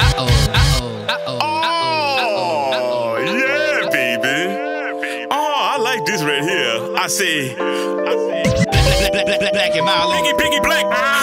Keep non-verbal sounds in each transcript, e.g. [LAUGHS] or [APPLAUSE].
Oh, yeah, baby. Oh, I like this right here. I say, Black, black, black, black, black and mild. Piggy, piggy, black. Piggy,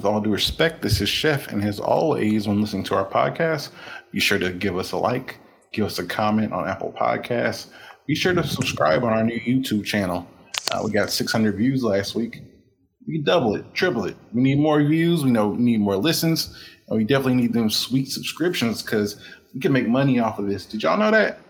With All Due Respect. This is Chef, and as always, when listening to our podcast, be sure to give us a like, give us a comment on Apple Podcasts. Be sure to subscribe on our new YouTube channel. Uh, we got 600 views last week. We double it, triple it. We need more views. We know we need more listens, and we definitely need them sweet subscriptions because we can make money off of this. Did y'all know that?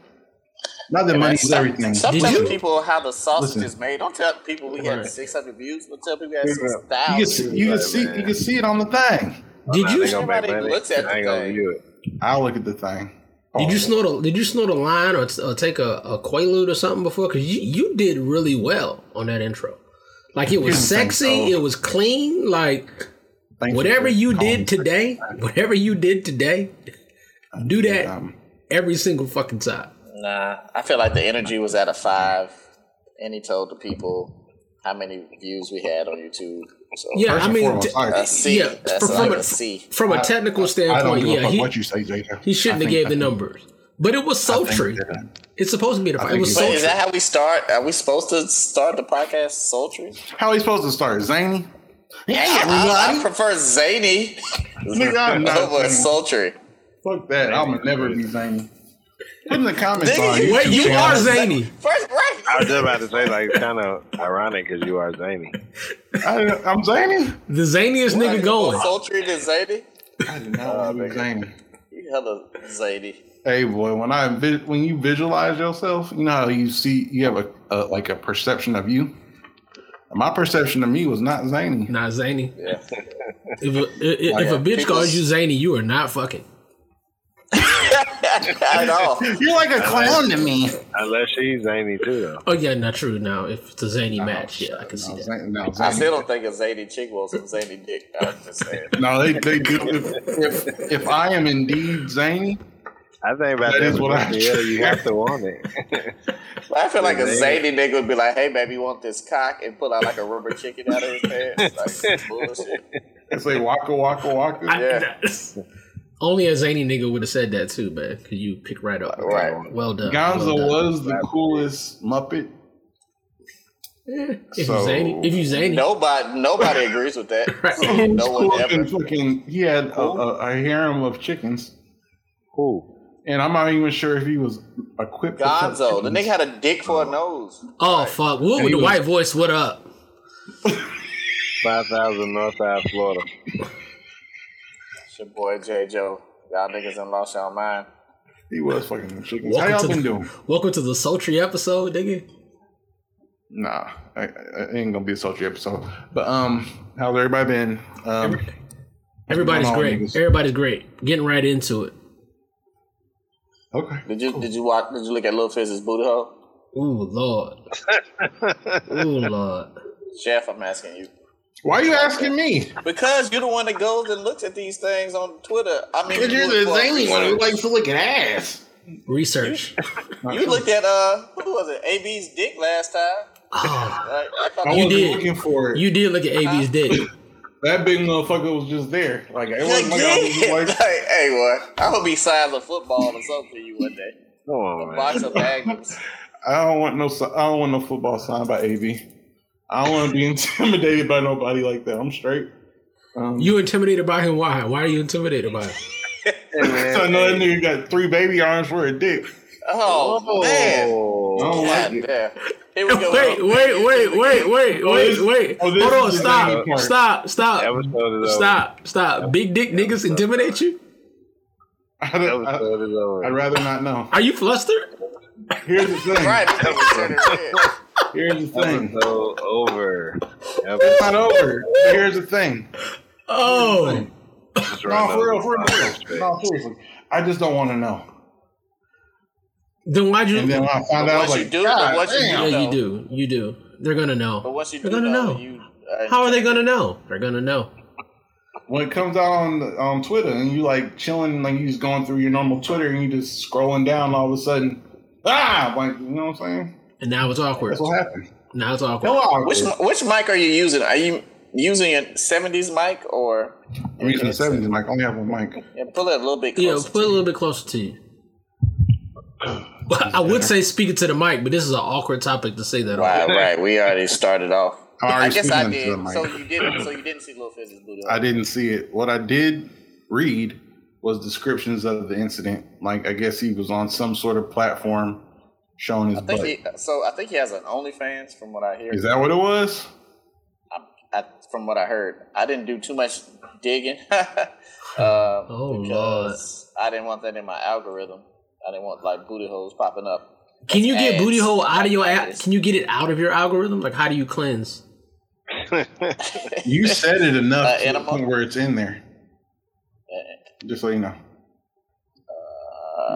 Not that money is everything. Stop telling you? people how the sausage Listen. is made. Don't tell people we had Right. 600 views. Don't tell people we had 6,000. You can see, you can see, you can see it on the thing. Did Nah, you they gonna make Everybody money. looks at I ain't the gonna thing. I'll look at the thing. did you snort a did you snort a line or, or take a, a quaalude or something before? Because you you did really well on that intro. Like it was sexy, so. it was clean. Like Thank whatever for you did today, whatever you did today, do that Um, every single fucking time. Nah, I feel like the energy was at a five, and he told the people how many views we had on YouTube. So Yeah, I mean, foremost, t- I- a C. yeah, That's from, like a a, C. from a technical I standpoint, give yeah, he, what you say, Jada. he shouldn't I have gave the numbers, but it was I think sultry. It's supposed to be the. I It was sultry. is that how we start? Are we supposed to start the podcast sultry? How are we supposed to start? Zany? Yeah, I, I prefer zany Nigga, I'm [LAUGHS] not over sultry. Fuck that. I'm never be zany. Put in the comments Nigga, on you- you are zany. First, right? I was just about to say, like, kind of ironic because you are zany. I, I'm zany. The zaniest nigga More going. sultry than zany? I did not want to be zany. You hella zany. Hey boy, when I when you visualize yourself, you know how you see you have a, a like a perception of you. My perception of me was not zany. Not zany. Yeah. [LAUGHS] If a, if, if a bitch People- calls you zany, you are not fucking. [LAUGHS] I know. You're like a clown to me. Unless she's zany too, though. Oh yeah, not true. Now if it's a zany match, yeah, I can see that. zany, no, I still don't think a zany chick wants some zany dick. I'm just saying. no, they they do. If, if if I am indeed zany, I think about That that. is what I- yeah, you have to want it. But I feel like a Zany. zany nigga would be like, "Hey, baby, you want this cock?" and pull out like a rubber chicken out of his pants. Like bullshit. they say waka waka waka. Yeah. [LAUGHS] Only a zany nigga would have said that too, man. Cause you pick right up. Right. Well done. Gonzo well done. was the coolest Muppet. Eh, If So- you zany, if you zany, Nobody, nobody agrees with that. [LAUGHS] Right. no one ever. fucking, he had a, a, a harem of chickens, Who? and I'm not even sure if he was equipped. to fuck Gonzo, the nigga had a dick for a nose. oh fuck, what with the was- white voice? What up? [LAUGHS] 5,000 Northside, Florida. It's your boy J Joe. Y'all niggas done lost y'all mind. He was fucking them chickens. How Welcome y'all been the, doing? welcome to the sultry episode, nigga. Nah, I, I, it ain't gonna be a sultry episode. But um, how's everybody been? Um, Everybody's going on, great. niggas? Everybody's great. Getting right into it. okay. Did you did you watch? Did you look at Lil Fizz's booty hole? Ooh lord. [LAUGHS] Ooh lord. Chef, I'm asking you Why are you asking me? because you're the one that goes and looks at these things on Twitter. I mean, Because you you're the for zany one who likes to look at ass. Research. You looked at uh, who was it? AB's dick last time. Oh, Right? I thought I You wasn't did. looking for it. you did look at AB's dick. that big motherfucker was just there. Like it wasn't like I was just yeah. like, [LAUGHS] like, hey, what? I hope be signs a football or something for you one day. Come A on, man. box of magnums. I don't want no. I don't want no football signed by AB. I don't want to be [LAUGHS] intimidated by nobody like that. I'm straight. Um, You intimidated by him? Why? Why are you intimidated by him? Hey, [LAUGHS] man. so I know that nigga got three baby arms for a dick. Oh, man. Oh. I don't like it. damn. Here we go. Wait, wait, wait, wait, wait, Oh, wait, this- wait. oh, this Hold on, is the stop, stop, stop, Episode is over. stop, stop. Big dick niggas intimidate you? I don't- I- Episode is over. I'd rather not know. Are you flustered? Here's the thing. Right, [LAUGHS] this nigga turned red. Here's the thing. Episode over. It's not over. Here's the thing. Oh, just No, for real, for real, for real. No, seriously. I just don't want to know. then why'd you? And then when I found out, I was Once you like, do, God, you yeah, know. you do, you do. They're gonna know. But know. once you They're do gonna know, know. you uh, How are they gonna know? They're gonna know. when it comes out on on Twitter and you like chilling, like you just going through your normal Twitter and you just scrolling down, all of a sudden, ah, like you know what I'm saying? And now it's awkward. That's what happened. Now it's awkward. No, uh, Which which mic are you using? Are you using a '70s mic or? I'm using a 70s mic. I only have one mic. Yeah, pull it a little bit Yeah, closer. put it a little bit closer to you. I would say speaking to the mic, but this is an awkward topic to say that. on. Right, right. We already started off. I'm I guess I did. to the mic. So you didn't. So you didn't see Lil Fizz's booty. I didn't see it. What I did read was descriptions of the incident. Like I guess he was on some sort of platform showing his I think butt. he. So I think he has an OnlyFans, from what I hear. Is that what it was? I, from what I heard, I didn't do too much digging. uh, [LAUGHS] Oh, because I didn't want that in my algorithm. I didn't want like booty holes popping up. Can you get booty hole out of your app? Ads. Can you get it out of your algorithm? Like, how do you cleanse? You said it enough [LAUGHS] Uh, to the point where it's in there. Just so you know.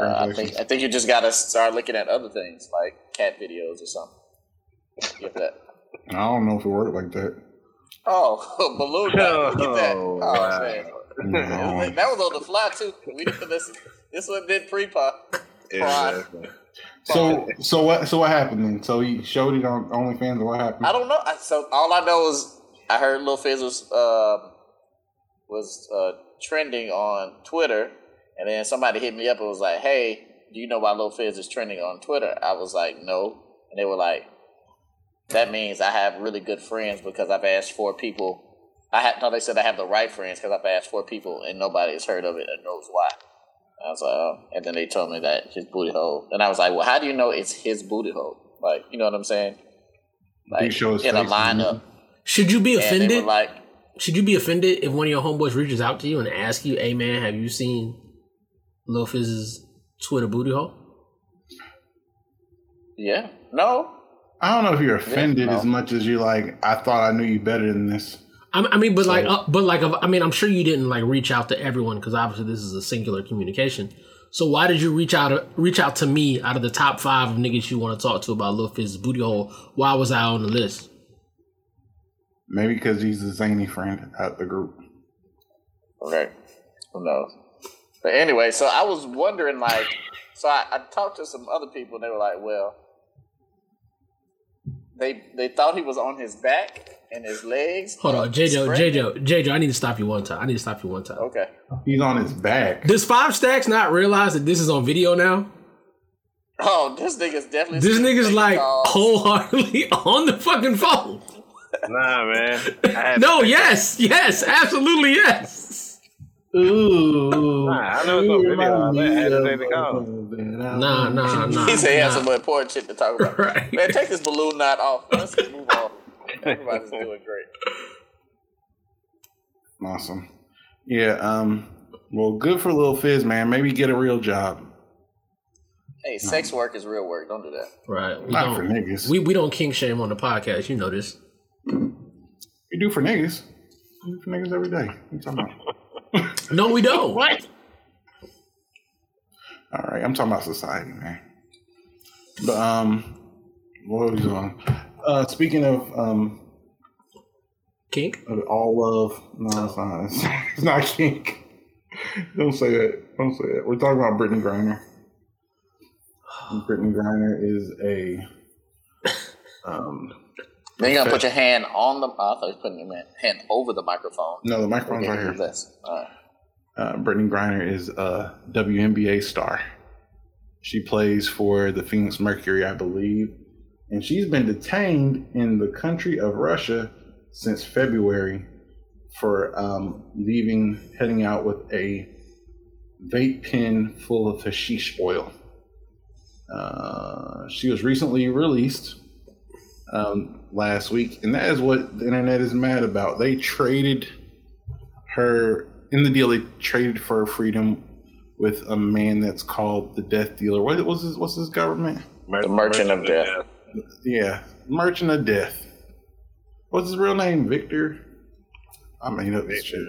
Uh, I think I think you just gotta start looking at other things like cat videos or something. Get that. I don't know if it worked like that. Oh, [LAUGHS] balloon guy. Look at that. Oh, Oh, wow. man. No. That was on the fly too. We didn't listen. This one did pre-pop. Exactly. So so what so what happened then? So he showed it on OnlyFans. Or what happened? I don't know. I, so all I know is I heard Lil Fizz was uh, was uh, trending on Twitter, and then somebody hit me up and was like, "Hey, do you know why Lil Fizz is trending on Twitter?" I was like, "No," and they were like, "That means I have really good friends because I've asked four people." I had no. They said I have the right friends because I've asked four people and nobody has heard of it and knows why. I was like, oh. and then they told me that his booty hole, and I was like, well, how do you know it's his booty hole? Like, you know what I'm saying? Like show his in a lineup, Should you be and they were offended? like, Should you be offended if one of your homeboys reaches out to you and asks you, "Hey, man, have you seen Lil Fizz's Twitter booty hole?" yeah, no, I don't know if you're offended no. as much as you're like, I thought I knew you better than this. I I mean, but like, uh, but like, I mean, I'm sure you didn't like reach out to everyone because obviously this is a singular communication. So why did you reach out reach out to me out of the top five of niggas you want to talk to about Lil Fizz's booty hole? Why was I on the list? Maybe because he's a zany friend at the group. okay, who knows? But anyway, so I was wondering, like, so I, I talked to some other people, and they were like, well, they they thought he was on his back and his legs. Hold on, JJ, spread. JJ, JJ. I need to stop you one time. I need to stop you one time. Okay. He's on his back. Does Five Stacks not realize that this is on video now? Oh, this nigga's definitely. This nigga's making like calls. wholeheartedly [LAUGHS] on the fucking phone. Nah, man. No, to- yes, yes, absolutely yes. Ooh. Nah, I know it's on video. I had to take the call. Nah, nah, [LAUGHS] nah. He said he has nah. some important shit to talk about. [LAUGHS] Right. Man, take this balloon knot off. Let's move on. Everybody's doing great. Awesome. Yeah. Um. Well, good for Lil Fizz, man. Maybe get a real job. Hey, sex work is real work. Don't do that. Right. We Not for don't, niggas. we, we don't kink shame on the podcast. You know this. We do for niggas. We do for niggas every day. What you talking about? No, we [LAUGHS] don't. What? All right, I'm talking about society, man. But um, what was on? Uh, speaking of um, Kink? of all love, no, it's not. It's, it's not kink. Don't say that. Don't say that. We're talking about Brittney Griner. Brittney Griner is a um. Then you gotta put your hand on the. Oh, I thought you were putting your hand over the microphone. No, the microphone's right here. this. All right. Uh, Brittney Griner is a WNBA star. She plays for the Phoenix Mercury, I believe, and she's been detained in the country of Russia since February for um, leaving, heading out with a vape pen full of hashish oil. Uh, she was recently released um, last week, and that is what the internet is mad about. They traded her in the deal. They traded for her freedom with a man that's called the Death Dealer. What was his? What's his government? The Merchant of Death. Yeah, Merchant of Death. What's his real name? Victor. I made up this shit.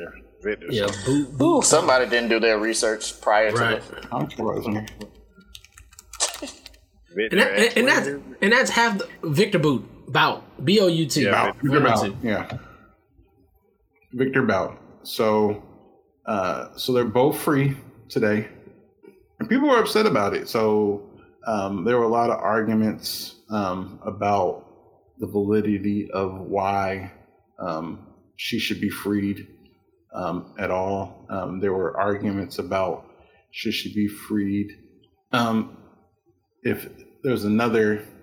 Victor. Yeah, boot, boot. Ooh, somebody didn't do their research prior to Right. the I don't care about his name. Victor And, that, and, and that's and that's half the Victor Bout Bout B O U T. Yeah, Bout. Victor Bout. Yeah. Victor Bout. So, uh, so they're both free today, and people were upset about it. So um, there were a lot of arguments um, about the validity of why um, she should be freed um, at all. Um, there were arguments about should she be freed um, if there's another there's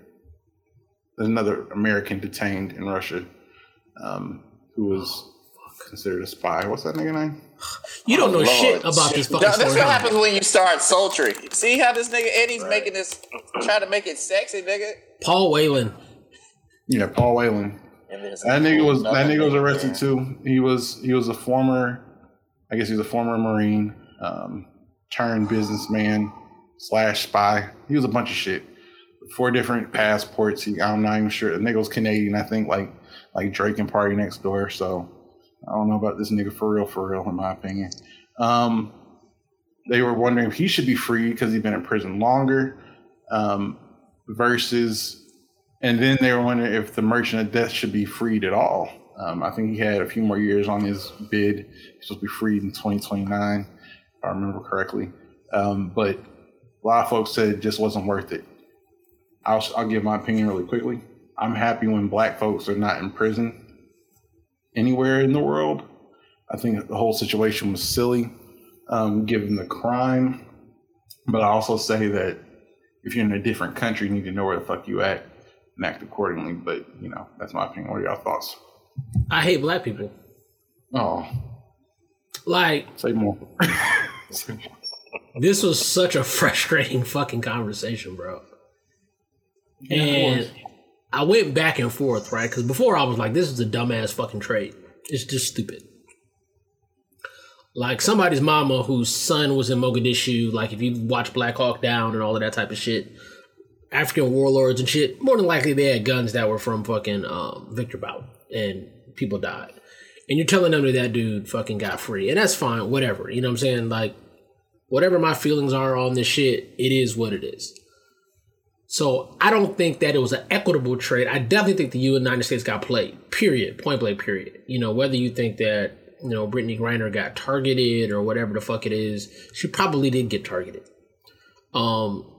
another American detained in Russia um, who was considered a spy. What's that nigga name? You don't know Lord. shit about this fucking That's story. what happens when you start sultry. See how this nigga Eddie's making this, trying to make it sexy, nigga. Paul Whelan. Yeah, Paul Whelan. That nigga was that nigga was arrested there. too. He was he was a former, I guess he was a former Marine, um, turned businessman slash spy. He was a bunch of shit. Four different passports. He I'm not even sure. The Canadian, I think, like like Drake and PartyNextDoor. So I don't know about this nigga for real, for real, in my opinion. Um, they were wondering if he should be free because he'd been in prison longer, um, versus and then they were wondering if the Merchant of Death should be freed at all. Um, I think he had a few more years on his bid. He's supposed to be freed in 2029, if I remember correctly. Um, but a lot of folks said it just wasn't worth it. I'll, I'll give my opinion really quickly. I'm happy when black folks are not in prison anywhere in the world. I think the whole situation was silly, um, given the crime. But I also say that if you're in a different country, you need to know where the fuck you at and act accordingly. But you know, that's my opinion. What are y'all thoughts? I hate black people. Oh, Like say more. Say [LAUGHS] more. this was such a frustrating fucking conversation, bro. And I went back and forth, right? Because before I was like, this is a dumbass fucking trade. It's just stupid. Like somebody's mama whose son was in Mogadishu, like if you watch Black Hawk Down and all of that type of shit, African warlords and shit, more than likely they had guns that were from fucking um, Victor Bout and people died. And you're telling them that that dude fucking got free. And that's fine, whatever. You know what I'm saying? Like, whatever my feelings are on this shit, it is what it is. So I don't think that it was an equitable trade. I definitely think the United States got played. Period. Point blank. Period. You know whether you think that you know Brittney Griner got targeted or whatever the fuck it is, she probably did get targeted. Um,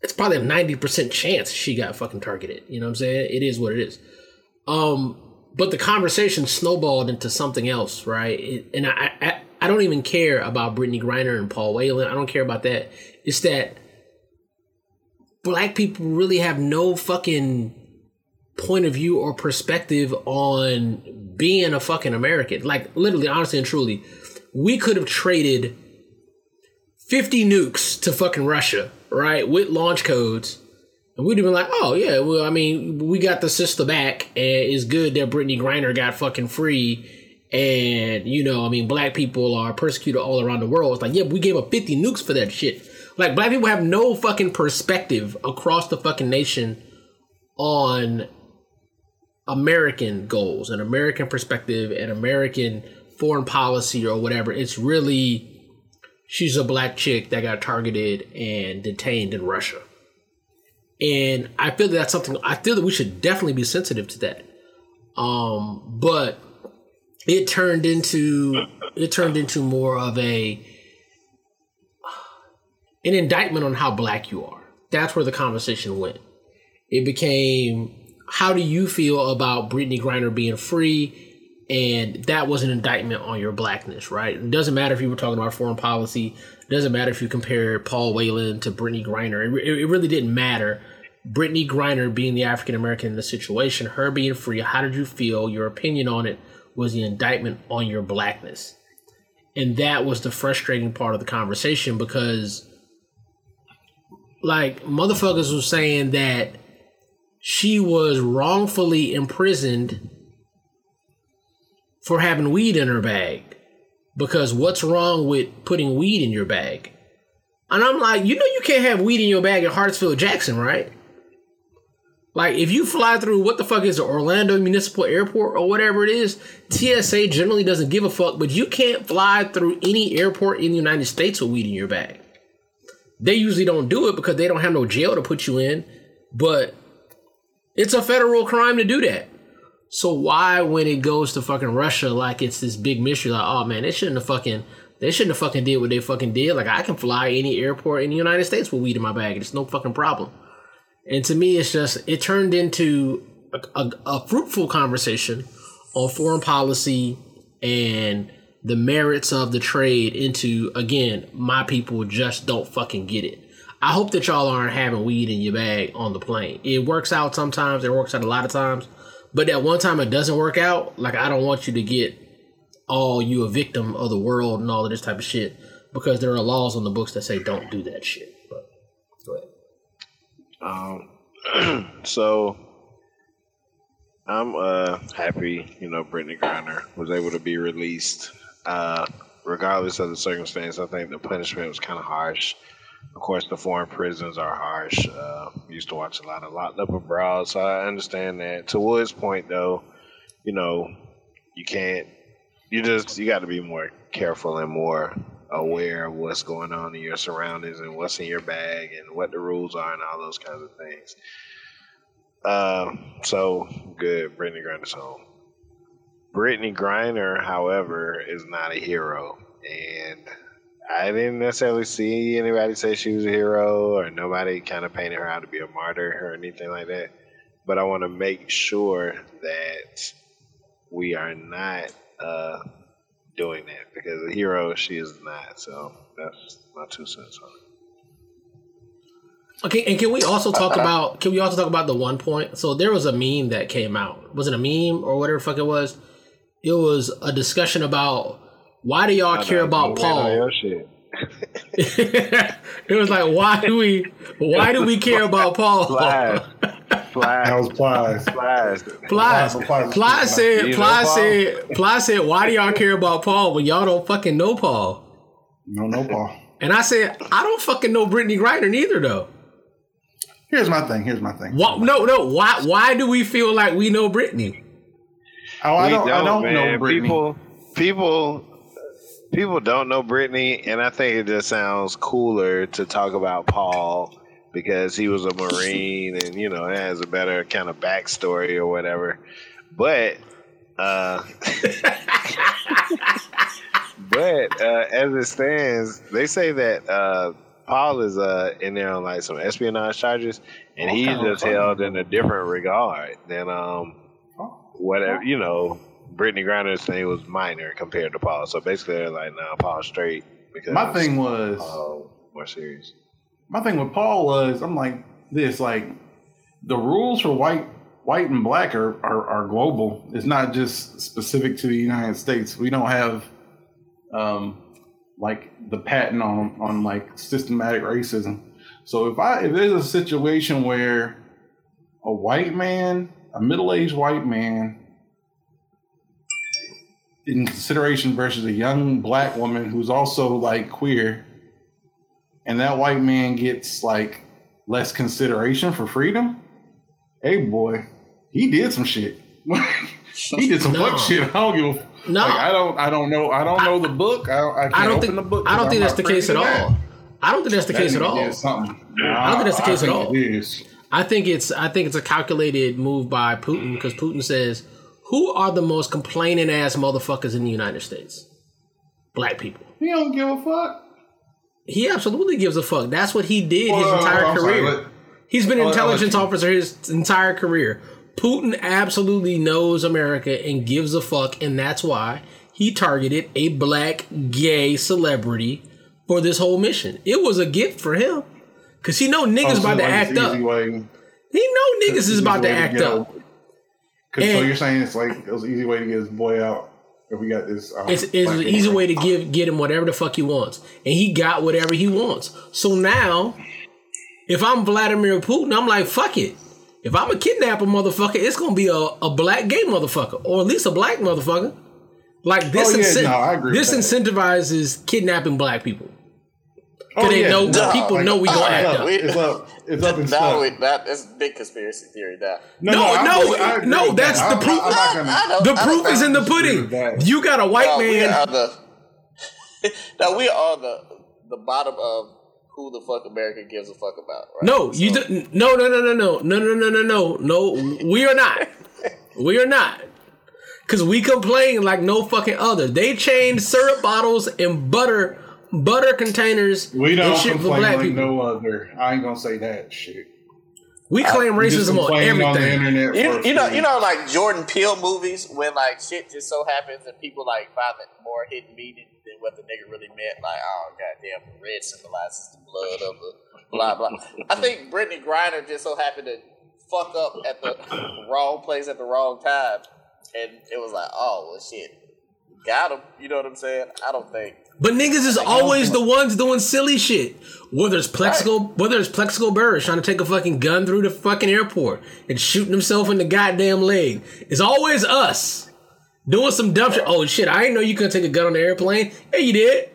it's probably a ninety percent chance she got fucking targeted. You know what I'm saying? It is what it is. Um, but the conversation snowballed into something else, right? It, and I, I I don't even care about Brittney Griner and Paul Whelan. I don't care about that. It's that black people really have no fucking point of view or perspective on being a fucking American. Like literally, honestly and truly, we could have traded 50 nukes to fucking Russia, right? With launch codes. And we'd have been like, oh yeah, well, I mean, we got the sister back, and it's good that Brittney Griner got fucking free. And you know, I mean, black people are persecuted all around the world. It's like, yeah, we gave up 50 nukes for that shit. Like, black people have no fucking perspective across the fucking nation on American goals and American perspective and American foreign policy or whatever. It's really she's a black chick that got targeted and detained in Russia. And I feel that that's something I feel that we should definitely be sensitive to that. Um, but it turned into it turned into more of a an indictment on how black you are. That's where the conversation went. It became how do you feel about Brittney Griner being free? And that was an indictment on your blackness, right? It doesn't matter if you were talking about foreign policy. It doesn't matter if you compare Paul Whelan to Brittney Griner. It, it, really didn't matter. Brittney Griner being the African American in the situation, her being free, how did you feel? Your opinion on it was the indictment on your blackness. And that was the frustrating part of the conversation because, like, motherfuckers was saying that she was wrongfully imprisoned for having weed in her bag. Because what's wrong with putting weed in your bag? And I'm like, you know, you can't have weed in your bag at Hartsfield Jackson, right? Like, if you fly through what the fuck is it, Orlando Municipal Airport or whatever it is, TSA generally doesn't give a fuck, but you can't fly through any airport in the United States with weed in your bag. They usually don't do it because they don't have no jail to put you in, but it's a federal crime to do that. So why, when it goes to fucking Russia, like it's this big mystery, like, oh man, they shouldn't have fucking, they shouldn't have fucking did what they fucking did. Like I can fly any airport in the United States with weed in my bag. It's no fucking problem. And to me, it's just it turned into a, a, a fruitful conversation on foreign policy and the merits of the trade. Into again, my people just don't fucking get it. I hope that y'all aren't having weed in your bag on the plane. It works out sometimes. It works out a lot of times. But that one time it doesn't work out, like I don't want you to get all you a victim of the world and all of this type of shit because there are laws on the books that say don't do that shit. But go ahead. Um, [CLEARS THROAT] so I'm uh happy, you know, Brittney Griner was able to be released. Uh, regardless of the circumstance, I think the punishment was kind of harsh. Of course, the foreign prisons are harsh. Uh, used to watch a lot of Locked Up Abroad, so I understand that. To Wood's point, though, you know, you can't. You just you got to be more careful and more aware of what's going on in your surroundings and what's in your bag and what the rules are and all those kinds of things. Um, so good, Brittney Griner's home. Brittney Griner, however, is not a hero, and I didn't necessarily see anybody say she was a hero or nobody kind of painted her out to be a martyr or anything like that. But I want to make sure that we are not uh, doing that because a hero she is not. So that's my two cents on it. Okay, and can we also talk about can we also talk about the one point? So there was a meme that came out. Was it a meme or whatever fuck it was? It was a discussion about why do y'all care about Don't wait on Paul? shit. [LAUGHS] it was like why do we why do we care [LAUGHS] about Paul? Flies, That flies, was Plies. flies. Plies, Plies- Plies said, You Plies Paul? said, Plies said, why do y'all care about Paul when y'all don't fucking know Paul? No, no, Paul. And I said, I don't fucking know Brittney Griner neither though. Here's my thing. Here's my thing. What? No, no. Why? Why do we feel like we know Brittney? Oh, I We don't. I don't know. Brittney. People, people, people don't know Brittney, and I think it just sounds cooler to talk about Paul because he was a Marine, and you know, it has a better kind of backstory or whatever. But, uh, [LAUGHS] but uh, as it stands, they say that uh, Paul is uh, in there on like some espionage charges, and he's just held in a different regard than um whatever you know. Brittney Griner's thing was minor compared to Paul, so basically they're like, "Nah, Paul's straight." Because My thing was, Paul more serious. my thing with Paul was, I'm like this, like the rules for white, white and black are, are are global. It's not just specific to the United States. We don't have, um, like the patent on on like systematic racism. So if I if there's a situation where a white man, a middle aged white man, in consideration versus a young black woman who's also like queer, and that white man gets like less consideration for freedom, hey boy, he did some shit. [LAUGHS] he did some No. fuck shit. I don't give a No. like, I don't I don't know I don't know the book. I, I can't I don't open think. the book. I don't 'cause think I'm that's the case at privy to all. I don't think that's the That case at all. did something. I don't think that's the case at all. It is. I think it's. I think it's a calculated move by Putin because Putin says, "Who are the most complaining ass motherfuckers in the United States? Black people." He don't give a fuck. He absolutely gives a fuck. That's what he did his entire I'm career. but- He's been an Oh, oh intelligence LSU. officer his entire career. Putin absolutely knows America and gives a fuck, and that's why he targeted a black gay celebrity for this whole mission. It was a gift for him. Cause he know niggas Oh, about to like act up. way- He know niggas is about to act get up. a- 'cause so you're saying it's like it was an easy way to get his boy out if we got this. Uh, It's, it's an easy way to give get him whatever the fuck he wants, and he got whatever he wants. So now, if I'm Vladimir Putin, I'm like, fuck it. If I'm a kidnapper motherfucker, it's gonna be a, a black gay motherfucker, or at least a black motherfucker. Like this, Oh, yeah, no, this incentivizes kidnapping black people. Oh, Cause they yeah, know no, people like, know we gonna it's act up, up. It's up. It's up and Now stuff. we, that is big conspiracy theory. That No, No, I no, believe- I no, that's that. the proof. I'm gonna- The proof is in the pudding. You got a white no, man. are the now we are the the bottom of who the fuck America gives a fuck about. Right? No, you So- do, no no no no no no no no no no no. We are not. we are not. Cause we complain like no fucking other. They changed syrup bottles and butter butter containers We don't shit for complain black like people. no other. I ain't gonna say that shit. we uh, claim We just racism on everything. on the internet. You, you know, you know, like Jordan Peele movies when like shit just so happens and people like find it more hidden meaning than what the nigga really meant. Like, oh goddamn, the red symbolizes the blood of the blah blah. I think Brittney Griner just so happened to fuck up at the wrong place at the wrong time, and it was like, oh well, shit, got him. You know what I'm saying? I don't think. But niggas is always the ones doing silly shit. Whether it's Plaxico, whether it's Plaxico Burress trying to take a fucking gun through the fucking airport and shooting himself in the goddamn leg. It's always us doing some dumb shit. Oh shit, I didn't know you could take a gun on the airplane. Yeah, you did.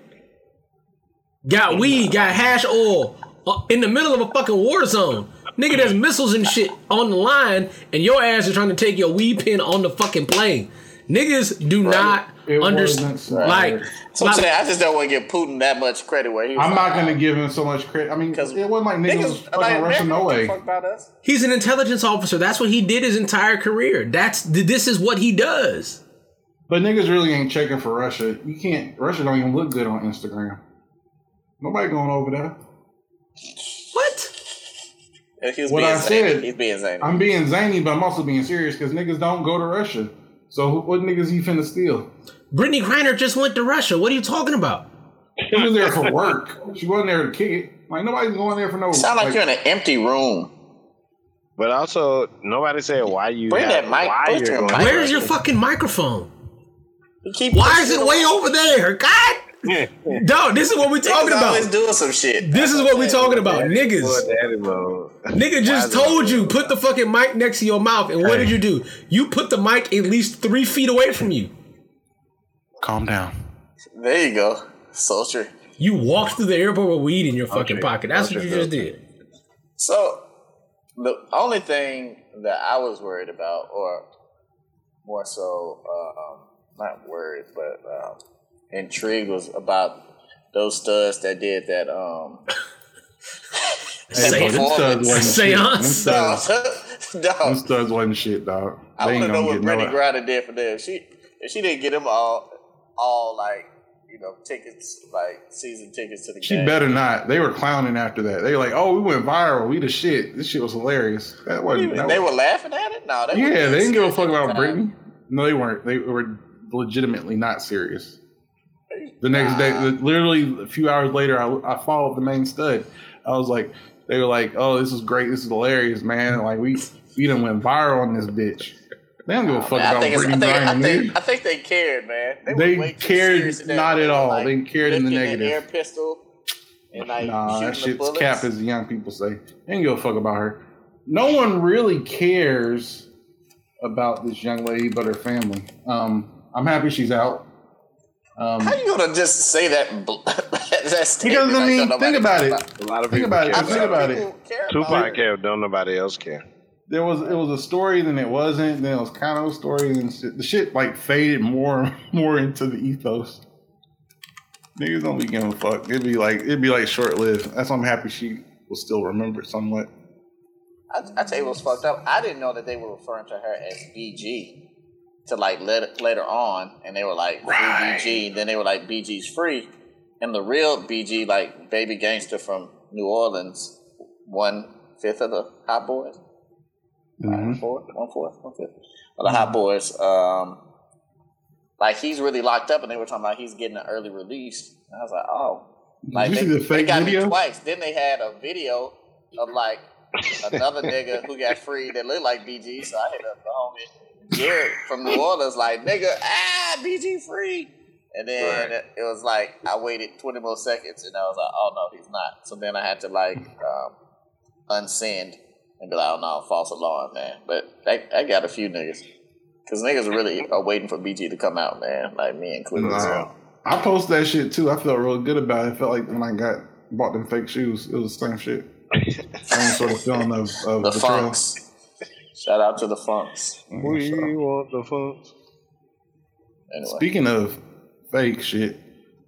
Got weed, got hash oil uh, in the middle of a fucking war zone. Nigga, there's missiles and shit on the line, and your ass is trying to take your weed pin on the fucking plane. Niggas do not It wasn't understand. smart. Like, So I'm like- saying I just don't want to give Putin that much credit where he. Was I'm like, not gonna oh, give him so much credit. I mean, because it wasn't like niggas, was Niggas, fucking like, Russia no way. a fuck about us. He's an intelligence officer. That's what he did his entire career. That's this is what he does. But niggas really ain't checking for Russia. You can't. Russia don't even look good on Instagram. Nobody going over there. What? And He What being I zany. said, He's being zany. I'm being zany, but I'm also being serious because niggas don't go to Russia. So who- what niggas he finna steal? Brittney Griner just went to Russia. What are you talking about? She was there for work. She wasn't there to kick it. Like nobody's going there for no. Sound like, you're in an empty room. But also, nobody said why you. Bring have- that mic Why closer you're going Where's your fucking microphone? You keep Why is pushing it way over there? God, [LAUGHS] dog. This is what we're talking Niggas always about. doing some shit. This is what we're talking about, Poor niggas. Daddy mode. Nigga just Why is it told you put the fucking mic next to your mouth, and what did you do? You put the mic at least three feet away from you. Calm down. There you go. Social. You walked through the airport with weed in your fucking Okay. pocket. That's what you just did. So the only thing that I was worried about, or more so, uh, um, not worried, but um, intrigued, was about those studs that did that. Um, Seance. performance. Studs wasn't. Seance. Them [LAUGHS] no, studs, them no. studs wasn't shit, dog. I want to know what get Brittney no. Griner did for them. She if she didn't get them all, all like you know tickets, like season tickets to the She game. She better not. They were clowning after that. They were like, "Oh, we went viral. We the shit. This shit was hilarious." That wasn't. that They was- were laughing at it. No, they were yeah, they didn't give a fuck about Time. Brittney. No, they weren't. They were legitimately not serious. The next day, literally a few hours later, I, I followed the main stud. I was like, they were like, "Oh, this is great. This is hilarious, man. Like we we done went viral on this bitch." They don't give a fuck Man, I about think, it's, I, think, I, think. I think they cared, man. were They cared serious in that not at all. They cared in the negative. Air pistol and like Nah, that shit's cap, as the young people say. They ain't give a fuck about her. No one really cares about this young lady but her family. Um, I'm happy she's out. Um, How you gonna just say that? bl- [LAUGHS] that because I mean, think about care it. A lot of Think people about it. care I'm Think sure about it. people care about Tupac it. care, don't nobody else care. There was it was a story, then it wasn't, then it was kind of a story, and shit, the shit like faded more and [LAUGHS] more into the ethos. Niggas don't be giving a fuck. It'd be like it'd be like short lived. That's why I'm happy she will still remember somewhat. I, I tell you what's fucked up. I didn't know that they were referring to her as BG to like later later on, and they were like free BG. Then they were like BG's free, and the real BG, like Baby Gangster from New Orleans, one fifth of the Hot Boys, one fourth, one fourth, one fifth of the Hot Boys. Um, like he's really locked up, and they were talking about he's getting an early release. And I was like, oh. Like they, the they got video? me twice. Then they had a video of like another nigga who got free that looked like BG. So I hit up the homie Jared from New Orleans, like nigga, ah, BG free. And then it, it was like I waited twenty more seconds, and I was like, oh no, he's not. So then I had to like um, unsend and be like, "Oh no, false alarm, man." But I, I got a few niggas because niggas really are waiting for BG to come out, man. Like me included. Nah, So. I posted that shit too. I felt real good about it. I felt like when I got bought them fake shoes, it was the same shit. [LAUGHS] Same sort of feeling of, of The betrayal. Funks. Shout out to the Funks. We want the funds. Anyway, Speaking of fake shit,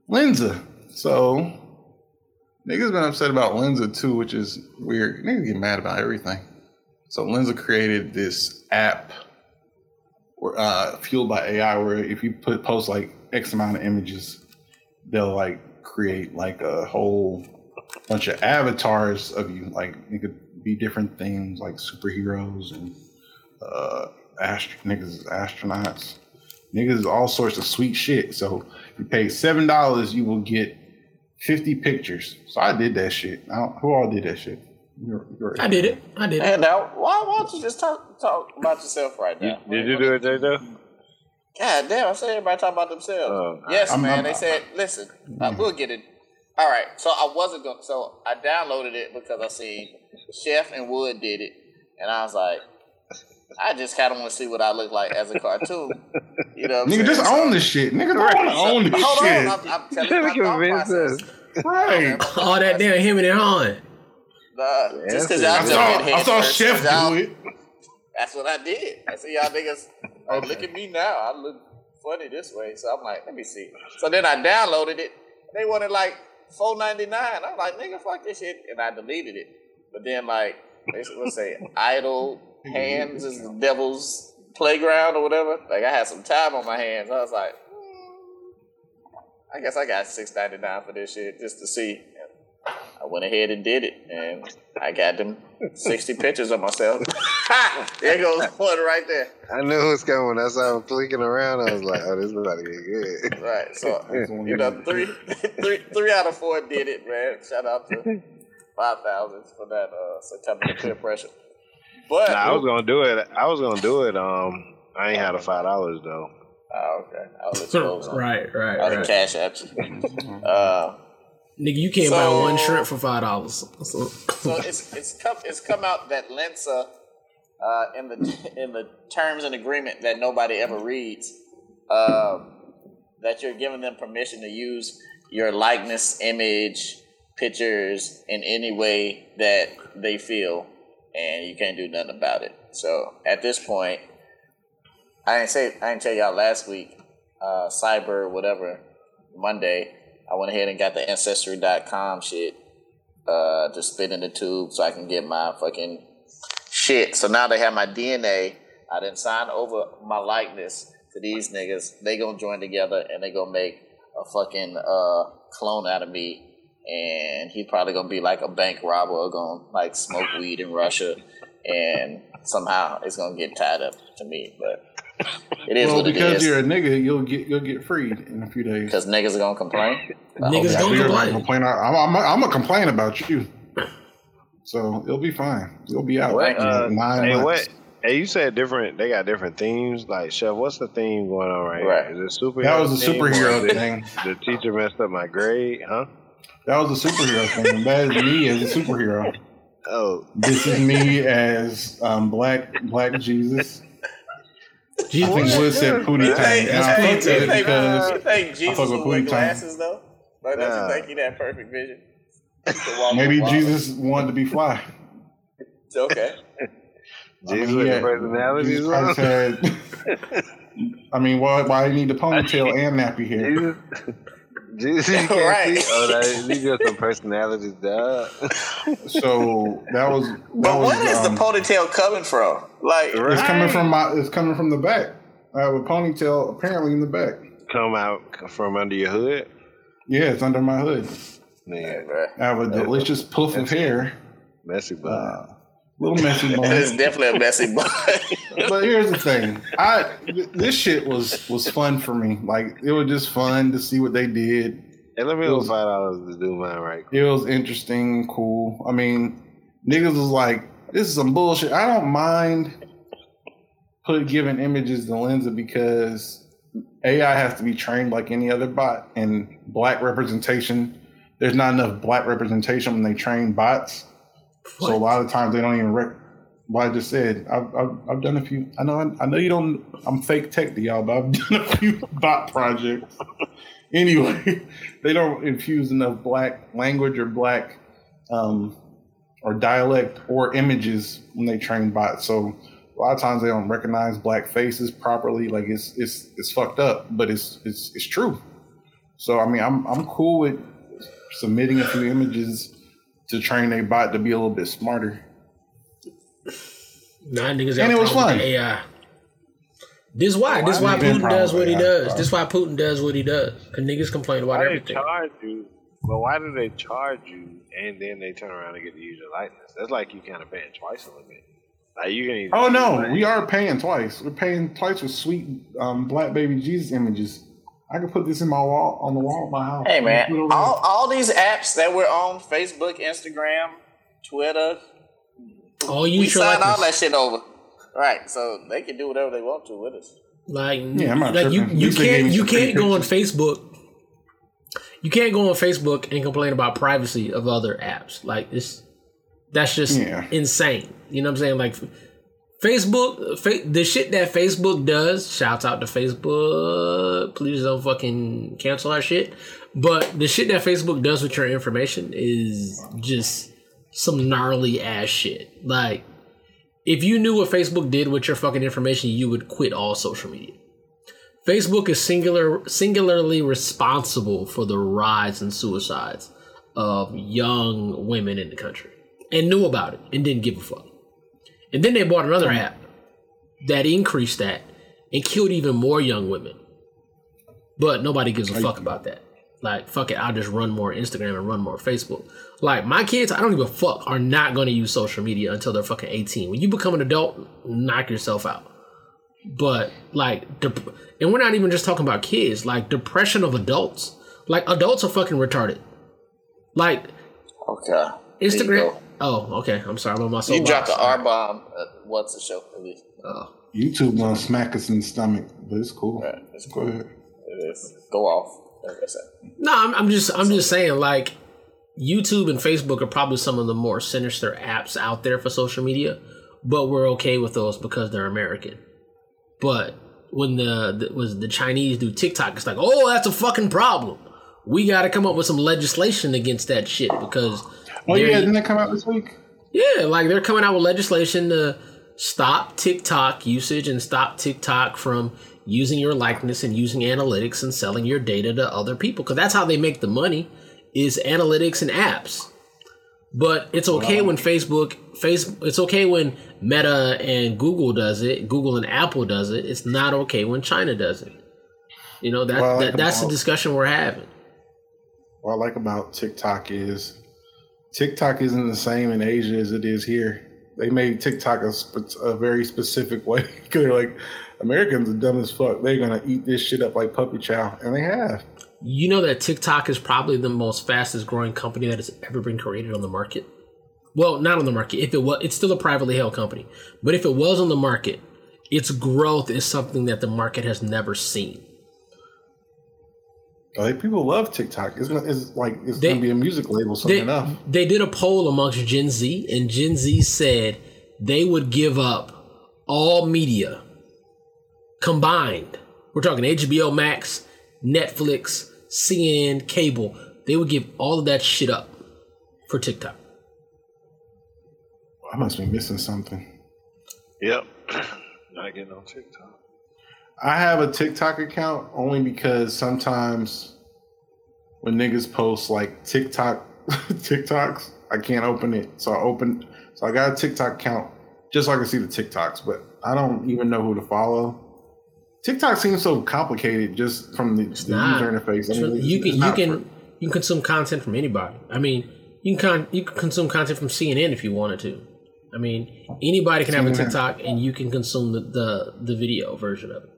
Lensa. So niggas been upset about Lensa too, which is weird. Niggas get mad about everything. So Lensa created this app where, uh, fueled by AI where if you put post like X amount of images, they'll like create like a whole bunch of avatars of you. Like you could be different things like superheroes and uh ast- niggas is astronauts. Niggas is all sorts of sweet shit. So if you pay seven dollars, you will get fifty pictures. So I did that shit. I who all did that shit? You're, you're, I did it. I did it. and now why, why don't you just talk talk about yourself right now? Did you do it, J Joe? God damn, I said everybody talking about themselves. Oh, yes, I'm- man. I'm- they said, listen, uh, we'll get it. All right, so I wasn't going. to So I downloaded it because I seen Chef and Wood did it, and I was like, I just kind of want to see what I look like as a cartoon. [LAUGHS] You know, what I'm Nigga, saying? just So- own this shit. Nigga, don't want to own this Hold shit. on, I'm, I'm telling you my thought process. right. All that damn him and Han. Nah, just because That's y'all. I saw, I saw first, Chef 'cause y'all- do it. That's what I did. I see y'all niggas. Oh, look at me now. I look funny this way. So I'm like, let me see. So then I downloaded it. They wanted like four ninety nine. I'm like, nigga, fuck this shit, and I deleted it. But then like, they would say, idle [LAUGHS] hands is the devil's playground or whatever. Like I had some time on my hands. I was like, hmm, I guess I got six ninety nine for this shit just to see. I went ahead and did it, and I got them sixty pictures of myself. [LAUGHS] there goes one right there. I knew it was coming. That's why I was clicking around. I was like, oh, this is about to get good. [LAUGHS] Right. So [LAUGHS] you know, three, three, three out of four did it, man. Shout out to five thousand for that uh, September peer pressure. But Nah, I was gonna do it. I was gonna do it. Um, I ain't had a five dollars though. oh, okay, I'll let right, right, I'll right. cash at you. Uh, Nigga, you can't buy one shrimp for five dollars. So, so it's it's come it's come out that Lensa, uh, in the in the terms and agreement that nobody ever reads, um, that you're giving them permission to use your likeness, image, pictures in any way that they feel, and you can't do nothing about it. So at this point, I didn't say I didn't tell y'all last week, uh, cyber whatever Monday. I went ahead and got the ancestry.com shit uh, to spit in the tube so I can get my fucking shit. So now they have my DNA. I didn't sign over my likeness to these niggas. They gonna join together and they gonna make a fucking uh, clone out of me. And he probably gonna be like a bank robber gonna like smoke weed in Russia. And somehow it's gonna get tied up to me. But it is Well, what it because is. you're a nigga, you'll get you'll get freed in a few days. Because niggas are gonna complain. I hope Niggas y'all- don't You're complain. gonna complain. I'm, I'm, I'm gonna complain about you. So it'll be fine. You'll be out. What? in Uh, nine hey, months. what? Hey, you said different. They got different themes. Like, Chef, what's the theme going on right, Right. here? Is it superhero? That was a superhero thing. The teacher messed up my grade, huh? That was a superhero thing. That is me as a superhero. Oh, This is me as um, black black Jesus. I think Wood said Pootie You Tang. think, And I you fucked think, with it you because think, you think Jesus fuck with Pootie Tang. glasses though? Like, don't Nah. you think he had perfect vision? He could walk maybe. Jesus wanted to be fly. Okay. [LAUGHS] Jesus he with the had- personalities Jesus on. Christ had- [LAUGHS] I mean, why why do you need the ponytail and nappy hair? Jesus, Jesus, you [LAUGHS] [LAUGHS] can't Right. see. Oh, that, these just some personalities, dog. [LAUGHS] So that was that But was where is um, the ponytail coming from? Like, It's coming from my. It's coming from the back. I have a ponytail apparently in the back. Come out from under your hood. Yeah, it's under my hood. Man, bruh. I have a delicious puff of hair. messy bud. Uh, little messy [LAUGHS] it's definitely a messy boy. [LAUGHS] but here's the thing. I this shit was was fun for me. Like it was just fun to see what they did. hey, let me know five dollars to do mine right. It was interesting, cool. I mean, niggas was like, this is some bullshit. I don't mind put giving images to Lensa because AI has to be trained like any other bot, and black representation. There's not enough black representation when they train bots. So a lot of times they don't even rec- what I just said. I've, I've, I've done a few. I know. I know you don't. I'm fake tech to y'all, but I've [LAUGHS] done a few bot projects. [LAUGHS] anyway, [LAUGHS] they don't infuse enough black language or black um, or dialect or images when they train bots. So a lot of times they don't recognize black faces properly. Like it's it's it's fucked up, but it's it's it's true. So I mean, I'm I'm cool with submitting a few images to train a bot to be a little bit smarter. Nah, niggas got And it was fun. AI. This why. This why Why Putin does what he AI, does. bro? This why Putin does what he does. Cause niggas complain about Why they everything. charge you? But why do they charge you and then they turn around and get to use your likeness? That's like you kind of paying twice a little bit. Like you can. Oh no, we are paying twice. We're paying twice for sweet um, black baby Jesus images. I can put this in my wall on the wall of my house. Hey man, all, all these apps that we're on Facebook, Instagram, Twitter, oh, All we you your sign all likeness. that shit over. Right, so they can do whatever they want to with us. Like, Yeah, I'm not like you, tripping. At you least they gave can't you can't go on. Facebook. You can't go on Facebook and complain about privacy of other apps. Like this, that's just Yeah. insane. You know what I'm saying? Like Facebook, fa- the shit that Facebook does. Shouts out to Facebook. Please don't fucking cancel our shit. But the shit that Facebook does with your information is just some gnarly ass shit. Like if you knew what Facebook did with your fucking information, you would quit all social media. Facebook is singular singularly responsible for the rise in suicides of young women in the country and knew about it and didn't give a fuck. And then they bought another app that increased that and killed even more young women. But nobody gives a fuck about that. Like, fuck it, I'll just run more Instagram and run more Facebook. Like, my kids, I don't give a fuck, are not going to use social media until they're fucking 18. When you become an adult, knock yourself out. But, like, dep- and we're not even just talking about kids, like, depression of adults. Like, adults are fucking retarded. Like, Okay. There you Instagram. Go. Oh, okay. I'm sorry. I'm on my You, dropped the R bomb once the show at least. Oh. YouTube gonna smack us in the stomach, but it's cool. Right, it's cool. ahead. It is. Go off. Like I said. No, I'm, I'm just I'm just saying like YouTube and Facebook are probably some of the more sinister apps out there for social media, but we're okay with those because they're American. But when the, the was the Chinese do TikTok, it's like, oh, that's a fucking problem. We got to come up with some legislation against that shit because Oh yeah, didn't that come out this week? yeah, like they're coming out with legislation to stop TikTok usage and stop TikTok from using your likeness and using analytics and selling your data to other people because that's how they make the money is analytics and apps. But it's okay when Facebook face it's okay when Meta and Google does it, Google and Apple does it. It's not okay when China does it. You know that, well, that that's the discussion we're having. What I like about TikTok is TikTok isn't the same in Asia as it is here. They made TikTok a, a very specific way. 'Cause [LAUGHS] they're like, Americans are dumb as fuck. They're gonna eat this shit up like puppy chow, and they have. You know that TikTok is probably the most fastest growing company that has ever been created on the market. Well, not on the market. If it was, it's still a privately held company. But if it was on the market, its growth is something that the market has never seen. Like people love TikTok. It's, not, it's like it's They- gonna be a music label soon They, enough. they did a poll amongst Gen Z, and Gen Z said they would give up all media combined. We're talking HBO Max, Netflix, CNN, cable. They would give all of that shit up for TikTok. I must be missing something. Yep. [CLEARS THROAT] Not getting on TikTok. I have a TikTok account only because sometimes when niggas post like TikTok [LAUGHS] TikToks, I can't open it. So I open so I got a TikTok account just so I can see the TikToks, but I don't even know who to follow. TikTok seems so complicated just from the, the user interface. I mean, you can you can for- you can consume content from anybody. I mean, you can con- you can consume content from CNN if you wanted to. I mean, anybody can have a TikTok and you can consume the, the the video version of it.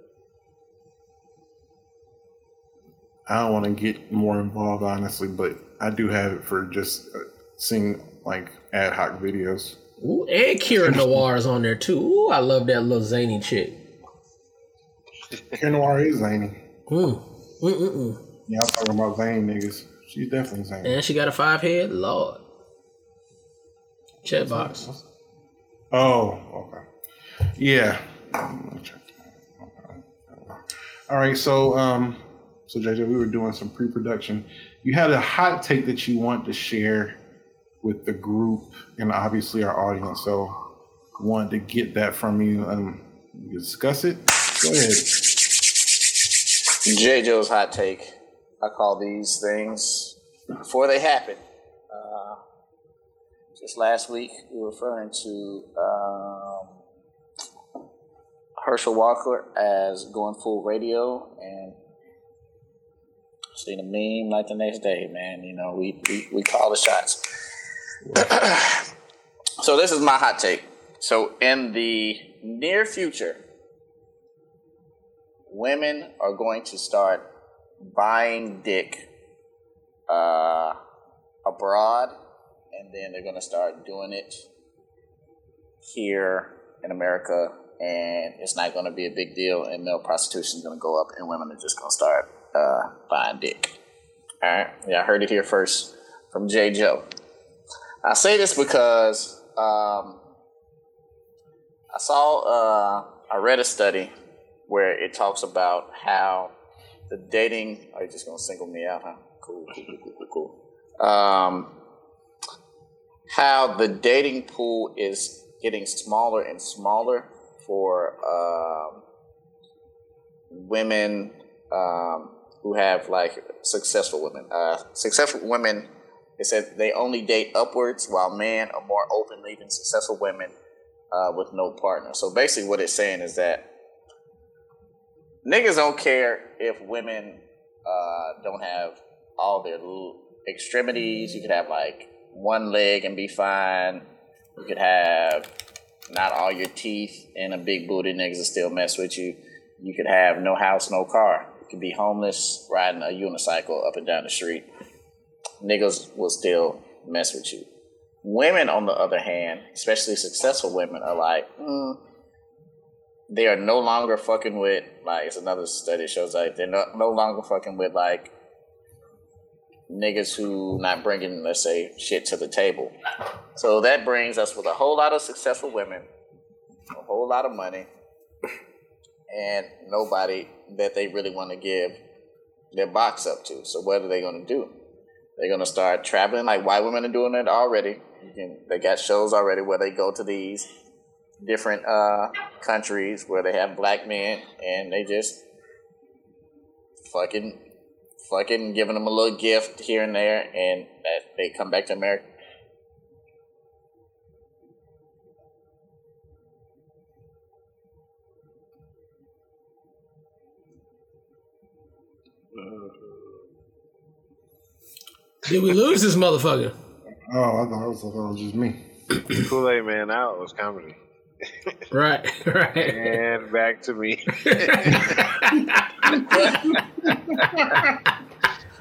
I don't want to get more involved, honestly, but I do have it for just uh, seeing like ad hoc videos. Ooh, and Kira Noir is on there too. Ooh, I love that little zany chick. Karen Noir is zany. Mm. Mm-mm-mm. Yeah, I'm talking about zany niggas. She's definitely zany. And she got a five head. Lord. Chat box. Oh, okay. Yeah. All right. So, um, so JJ, we were doing some pre-production. You had a hot take that you want to share with the group and obviously our audience. So, wanted to get that from you and discuss it. Go ahead. J. Joe's hot take. I call these things before they happen. Uh, just last week, we were referring to um, Herschel Walker as going full radio, and seen a meme like the next day, man. You know, we, we, we call the shots. [CLEARS THROAT] so, this is my hot take. So, in the near future, women are going to start buying dick uh, abroad, and then they're going to start doing it here in America, and it's not going to be a big deal, and male prostitution is going to go up, and women are just going to start uh, buying dick. All right, yeah, I heard it here first from J. Joe. I say this because um, I saw, uh, I read a study where it talks about how the dating. Are you just gonna single me out? Huh? Cool, cool, cool, cool. cool. Um, how the dating pool is getting smaller and smaller for um, women um, who have like successful women. Uh, successful women. They said they only date upwards, while men are more open, leaving successful women uh, with no partner. So basically, what it's saying is that niggas don't care if women uh, don't have all their extremities. You could have like one leg and be fine. You could have not all your teeth and a big booty niggas still mess with you. You could have no house, no car. Could be homeless, riding a unicycle up and down the street. Niggas will still mess with you. Women, on the other hand, especially successful women, are like, mm, they are no longer fucking with like it's another study shows like they're no, no longer fucking with like niggas who not bringing let's say shit to the table. So that brings us with a whole lot of successful women, a whole lot of money, and nobody that they really want to give their box up to. So what are they going to do? They're going to start traveling like white women are doing it already. Can, they got shows already where they go to these different uh, countries where they have black men and they just fucking fucking giving them a little gift here and there and they come back to America. Did we lose this motherfucker? Oh, I thought it was, I thought it was just me. [COUGHS] Kool Aid Man out was comedy. [LAUGHS] Right, right. And back to me. [LAUGHS]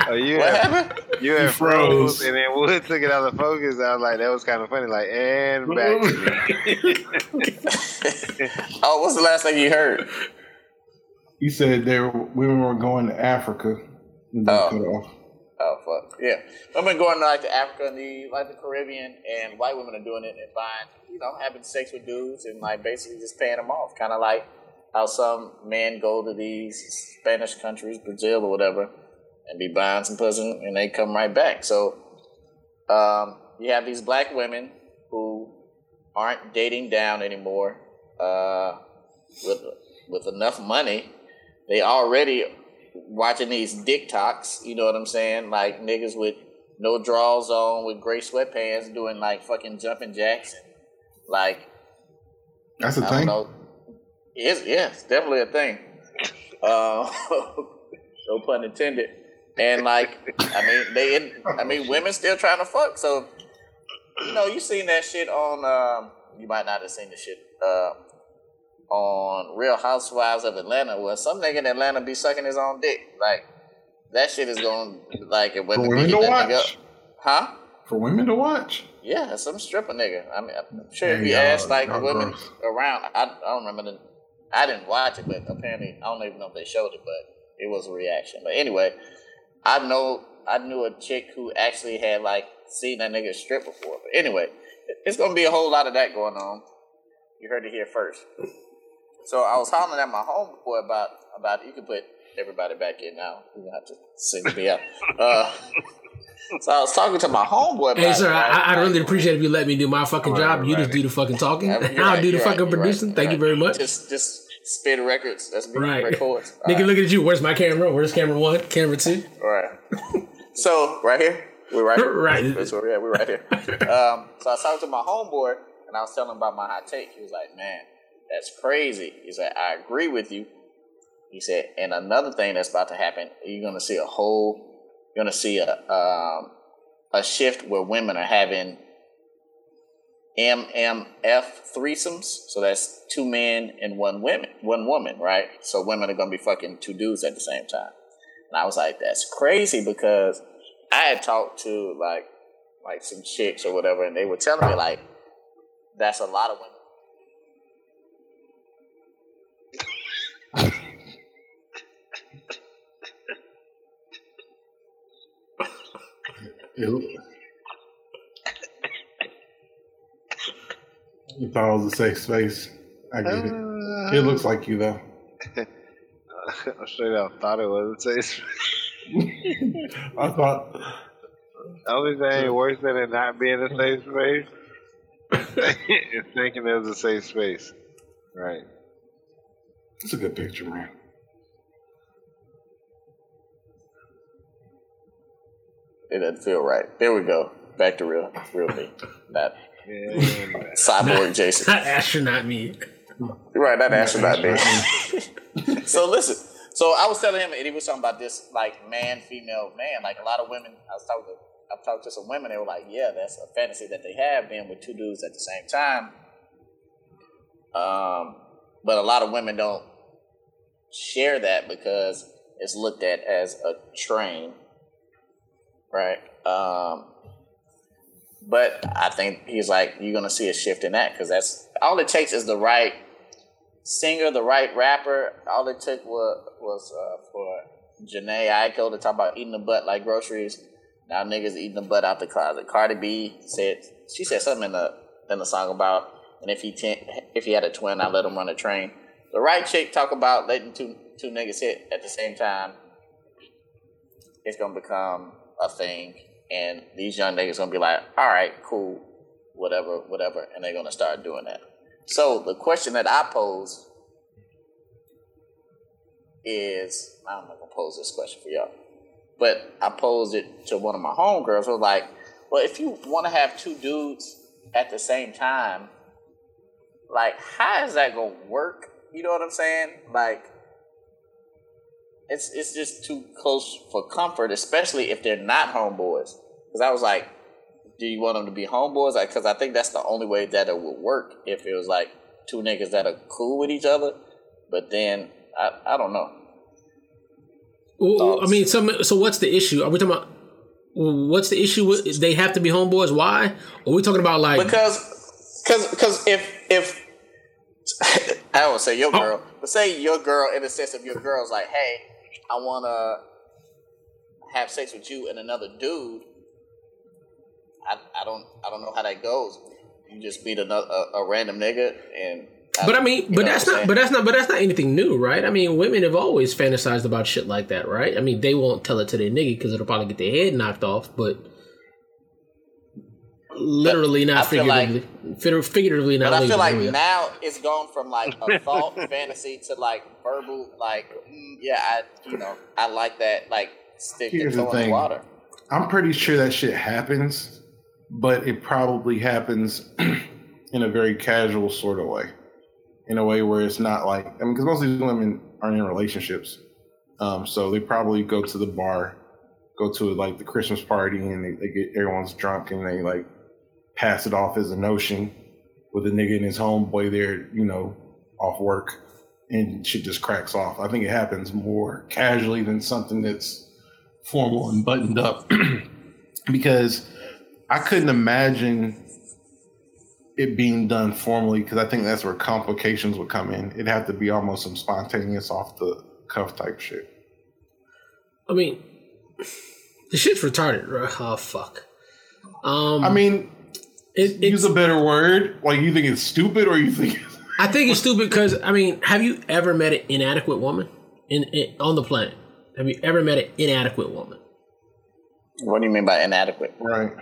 oh, you What have, happened? you have froze. froze, and then Wood took it out of focus. I was like, that was kind of funny. Like, and back to me. [LAUGHS] Oh, what's the last thing you heard? You said there women were going to Africa. Oh. Oh fuck yeah! Women going like to Africa and the like the Caribbean, and white women are doing it and buying, you know, having sex with dudes and like basically just paying them off, kind of like how some men go to these Spanish countries, Brazil or whatever, and be buying some pussy, and they come right back. So um, you have these black women who aren't dating down anymore uh, with with enough money. They already watching these dick talks, you know what I'm saying? Like niggas with no draws on, with gray sweatpants, doing like fucking jumping jacks, like That's a I thing. don't know. It's, yeah, it's definitely a thing. Uh, [LAUGHS] no pun intended. And like, I mean, they, I mean, women still trying to fuck. So, you know, you seen that shit on. Um, you might not have seen the shit uh, on Real Housewives of Atlanta, where some nigga in Atlanta be sucking his own dick. Like, that shit is going like For when women to watch. huh? For women to watch. Yeah, some stripper nigga. I mean, I'm sure if you y'all- ask like women gross. around, I, I don't remember the. I didn't watch it, but apparently I don't even know if they showed it, but it was a reaction. But anyway, I know I knew a chick who actually had like seen that nigga strip before. But anyway, it's gonna be a whole lot of that going on. You heard it here first. So I was hollering at my homeboy about about you can put everybody back in now. You don't have to single me out. [LAUGHS] Uh, so I was talking to my homeboy about Hey, sir, it, right? I, I Like, really appreciate if you let me do my fucking Right, job. You just do the fucking talking. Yeah, [LAUGHS] I'll right, do the fucking right, producing. right, Thank you very much. Just just spin records. That's me. Right. Records. All [LAUGHS] Nigga, right. look at you. Where's my camera? Where's camera one? Camera two? All right. so right here, we're right here. Right. That's where we're at. We're right here. Um, so I was talking to my homeboy, and I was telling him about my hot take. He was like, "Man, that's crazy." He said, "I agree with you." He said, "And another thing that's about to happen, you're gonna see a whole, you're gonna see a um, a shift where women are having MMF threesomes. So that's two men and one women, one woman, right? So women are gonna be fucking two dudes at the same time." And I was like, "That's crazy," because I had talked to like like some chicks or whatever, and they were telling me like that's a lot of women. You thought it was a safe space. I get it. Uh, it looks like you though. [LAUGHS] I straight up thought it was a safe space. [LAUGHS] I thought Only thing worse than it not being a safe space [LAUGHS] is thinking it was a safe space. Right. it's a good picture, man. It doesn't feel right. There we go. Back to real, real me. That Yeah, cyborg Jason. Not astronaut me. Right, that astronaut man. [LAUGHS] so listen. So I was telling him, and he was talking about this like man, female, man. Like a lot of women. I was talking. To, I've talked to some women. They were like, "Yeah, that's a fantasy that they have, being with two dudes at the same time." Um, but a lot of women don't share that because it's looked at as a train, right? Um, but I think he's like, you're gonna see a shift in that because that's all it takes is the right singer, the right rapper. All it took was was uh, for Jhené Aiko to talk about eating the butt like groceries. Now niggas eating the butt out the closet. Cardi B said she said something in the in the song about and if he ten, if he had a twin, I let him run a train. The right chick talk about letting two two niggas hit at the same time. It's gonna become a thing, and these young niggas gonna be like, all right, cool, whatever, whatever, and they're gonna start doing that. So the question that I pose is, I'm not gonna pose this question for y'all, but I posed it to one of my homegirls. Was like, well, if you want to have two dudes at the same time, like, how is that gonna work? You know what I'm saying? Like, it's it's just too close for comfort, especially if they're not homeboys. Because I was like, do you want them to be homeboys? Like, because I think that's the only way that it would work if it was like two niggas that are cool with each other. But then I I don't know. Well, I mean, so so what's the issue? Are we talking about what's the issue? With, they have to be homeboys. Why? Or are we talking about like Because because because if if [LAUGHS] I don't say your oh. girl, but say your girl in the sense of your girl's like, hey, I want to have sex with you and another dude. I, I don't I don't know how that goes. You just meet another a, a random nigga and. But I mean, but that's not, but that's not, but that's not anything new, right? I mean, women have always fantasized about shit like that, right? I mean, they won't tell it to their nigga because it'll probably get their head knocked off, but literally I not feel like- figuratively, figuratively, figuratively not. But I feel like legally. now it's gone from like a [LAUGHS] thought fantasy to like verbal, like mm, yeah, I you know I like that, like stick Here's the the in the water. I'm pretty sure that shit happens, but it probably happens [CLEARS THROAT] in a very casual sort of way, in a way where it's not like I mean, because most of these women aren't in relationships, um, so they probably go to the bar, go to like the Christmas party, and they, they get everyone's drunk and they like pass it off as a notion with a nigga and his homeboy there, you know, off work, and shit just cracks off. I think it happens more casually than something that's formal and buttoned up [CLEARS THROAT] because I couldn't imagine it being done formally because I think that's where complications would come in. It'd have to be almost some spontaneous off the cuff type shit. I mean, [SIGHS] the shit's retarded. Right? Oh fuck. Um, I mean, It, Use a better word. Like you think it's stupid, or you think [LAUGHS] I think it's stupid because I mean, have you ever met an inadequate woman in, in on the planet? Have you ever met an inadequate woman? What do you mean by inadequate? right?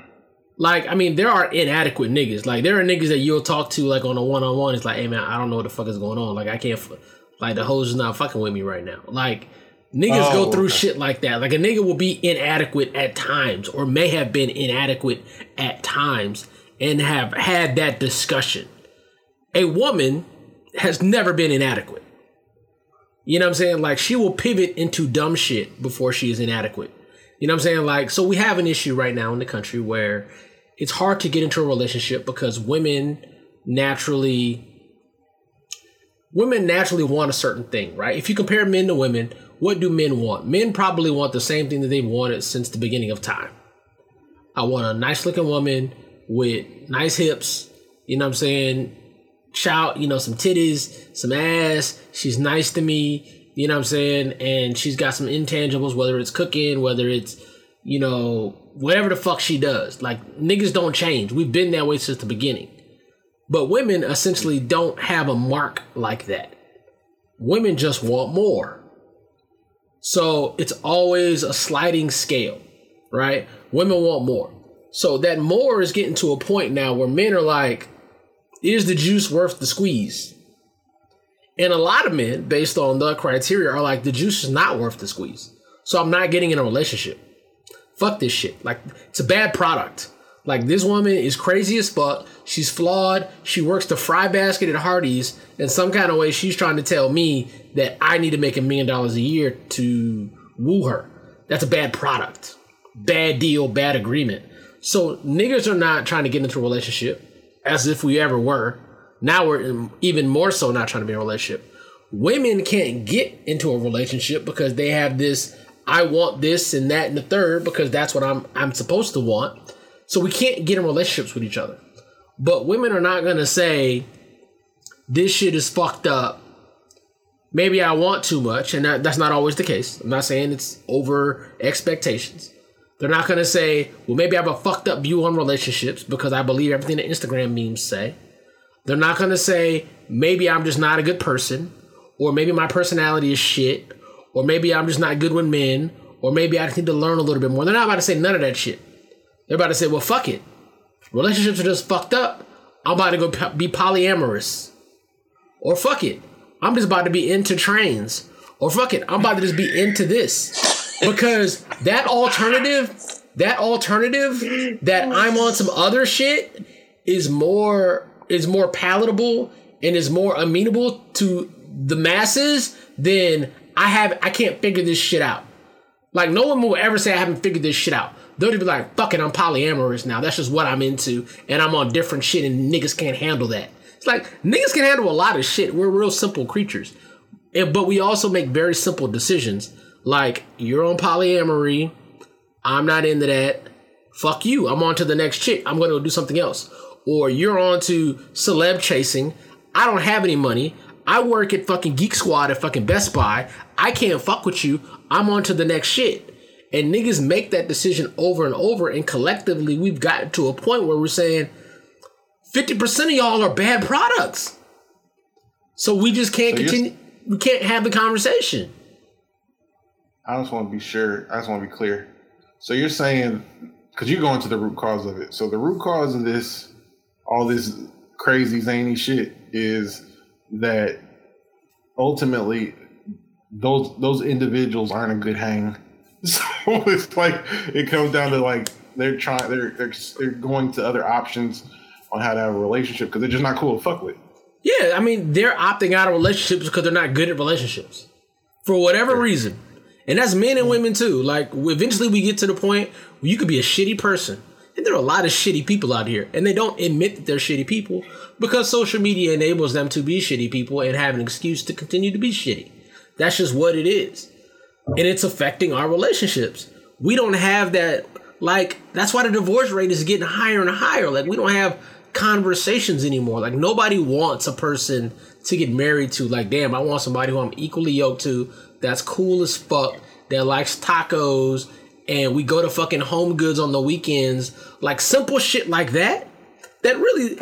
Like, I mean, there are inadequate niggas. Like, there are niggas that you'll talk to like on a one on one. It's like, hey man, I don't know what the fuck is going on. Like, I can't. F- like, the hoes is not fucking with me right now. Like, niggas Oh, go through okay. shit like that. Like, a nigga will be inadequate at times, or may have been inadequate at times, and have had that discussion. A woman has never been inadequate. You know what I'm saying? Like, she will pivot into dumb shit before she is inadequate. You know what I'm saying? Like, so we have an issue right now in the country where it's hard to get into a relationship because women naturally women naturally want a certain thing, right? If you compare men to women, what do men want? Men probably want the same thing that they've wanted since the beginning of time. I want a nice looking woman with nice hips, you know what I'm saying? Shout, you know, some titties, some ass. She's nice to me, you know what I'm saying? And she's got some intangibles, whether it's cooking, whether it's, you know, whatever the fuck she does. Like, niggas don't change. We've been that way since the beginning. But women essentially don't have a mark like that. Women just want more. So it's always a sliding scale, right? Women want more. So that more is getting to a point now where men are like, is the juice worth the squeeze? And a lot of men, based on the criteria, are like, the juice is not worth the squeeze. So I'm not getting in a relationship. Fuck this shit. Like, it's a bad product. Like, this woman is crazy as fuck. She's flawed. She works the fry basket at Hardee's. In some kind of way, she's trying to tell me that I need to make a million dollars a year to woo her. That's a bad product. Bad deal, bad agreement. So, niggas are not trying to get into a relationship as if we ever were. Now we're even more so not trying to be in a relationship. Women can't get into a relationship because they have this I want this and that and the third because that's what I'm I'm supposed to want. So we can't get in relationships with each other. But women are not gonna say this shit is fucked up. Maybe I want too much, and that, that's not always the case. I'm not saying it's over expectations. They're not gonna say, well, maybe I have a fucked up view on relationships because I believe everything that Instagram memes say. They're not gonna say, maybe I'm just not a good person, or maybe my personality is shit, or maybe I'm just not good with men, or maybe I need to learn a little bit more. They're not about to say none of that shit. They're about to say, well, fuck it. Relationships are just fucked up. I'm about to go be polyamorous. Or fuck it. I'm just about to be into trains. Or fuck it. I'm about to just be into this. Because that alternative, that alternative that I'm on some other shit is more is more palatable and is more amenable to the masses than I have I can't figure this shit out. Like no one will ever say I haven't figured this shit out. They'll be like, fuck it, I'm polyamorous now. That's just what I'm into, and I'm on different shit, and niggas can't handle that. It's like niggas can handle a lot of shit. We're real simple creatures. And, but we also make very simple decisions. Like, you're on polyamory, I'm not into that. Fuck you. I'm on to the next chick. I'm gonna go do something else. Or you're on to celeb chasing. I don't have any money. I work at fucking Geek Squad at fucking Best Buy. I can't fuck with you. I'm on to the next shit. And niggas make that decision over and over, and collectively we've gotten to a point where we're saying 50% of y'all are bad products. So we just can't So continue we can't have the conversation. I just want to be sure. I just want to be clear. So you're saying because you're going to the root cause of it. So the root cause of this, all this crazy zany shit, is that ultimately those those individuals aren't a good hang. [LAUGHS] So it's like it comes down to like they're trying they're they're, they're going to other options on how to have a relationship because they're just not cool to fuck with. Yeah, I mean, they're opting out of relationships because they're not good at relationships for whatever reason. And that's men and women too. Like, eventually we get to the point where you could be a shitty person. And there are a lot of shitty people out here. And they don't admit that they're shitty people because social media enables them to be shitty people and have an excuse to continue to be shitty. That's just what it is. And it's affecting our relationships. We don't have that, like, that's why the divorce rate is getting higher and higher. Like, we don't have conversations anymore. Like, nobody wants a person to get married to. Like, damn, I want somebody who I'm equally yoked to, that's cool as fuck, that likes tacos, and we go to fucking home goods on the weekends. Like, simple shit like that. that really,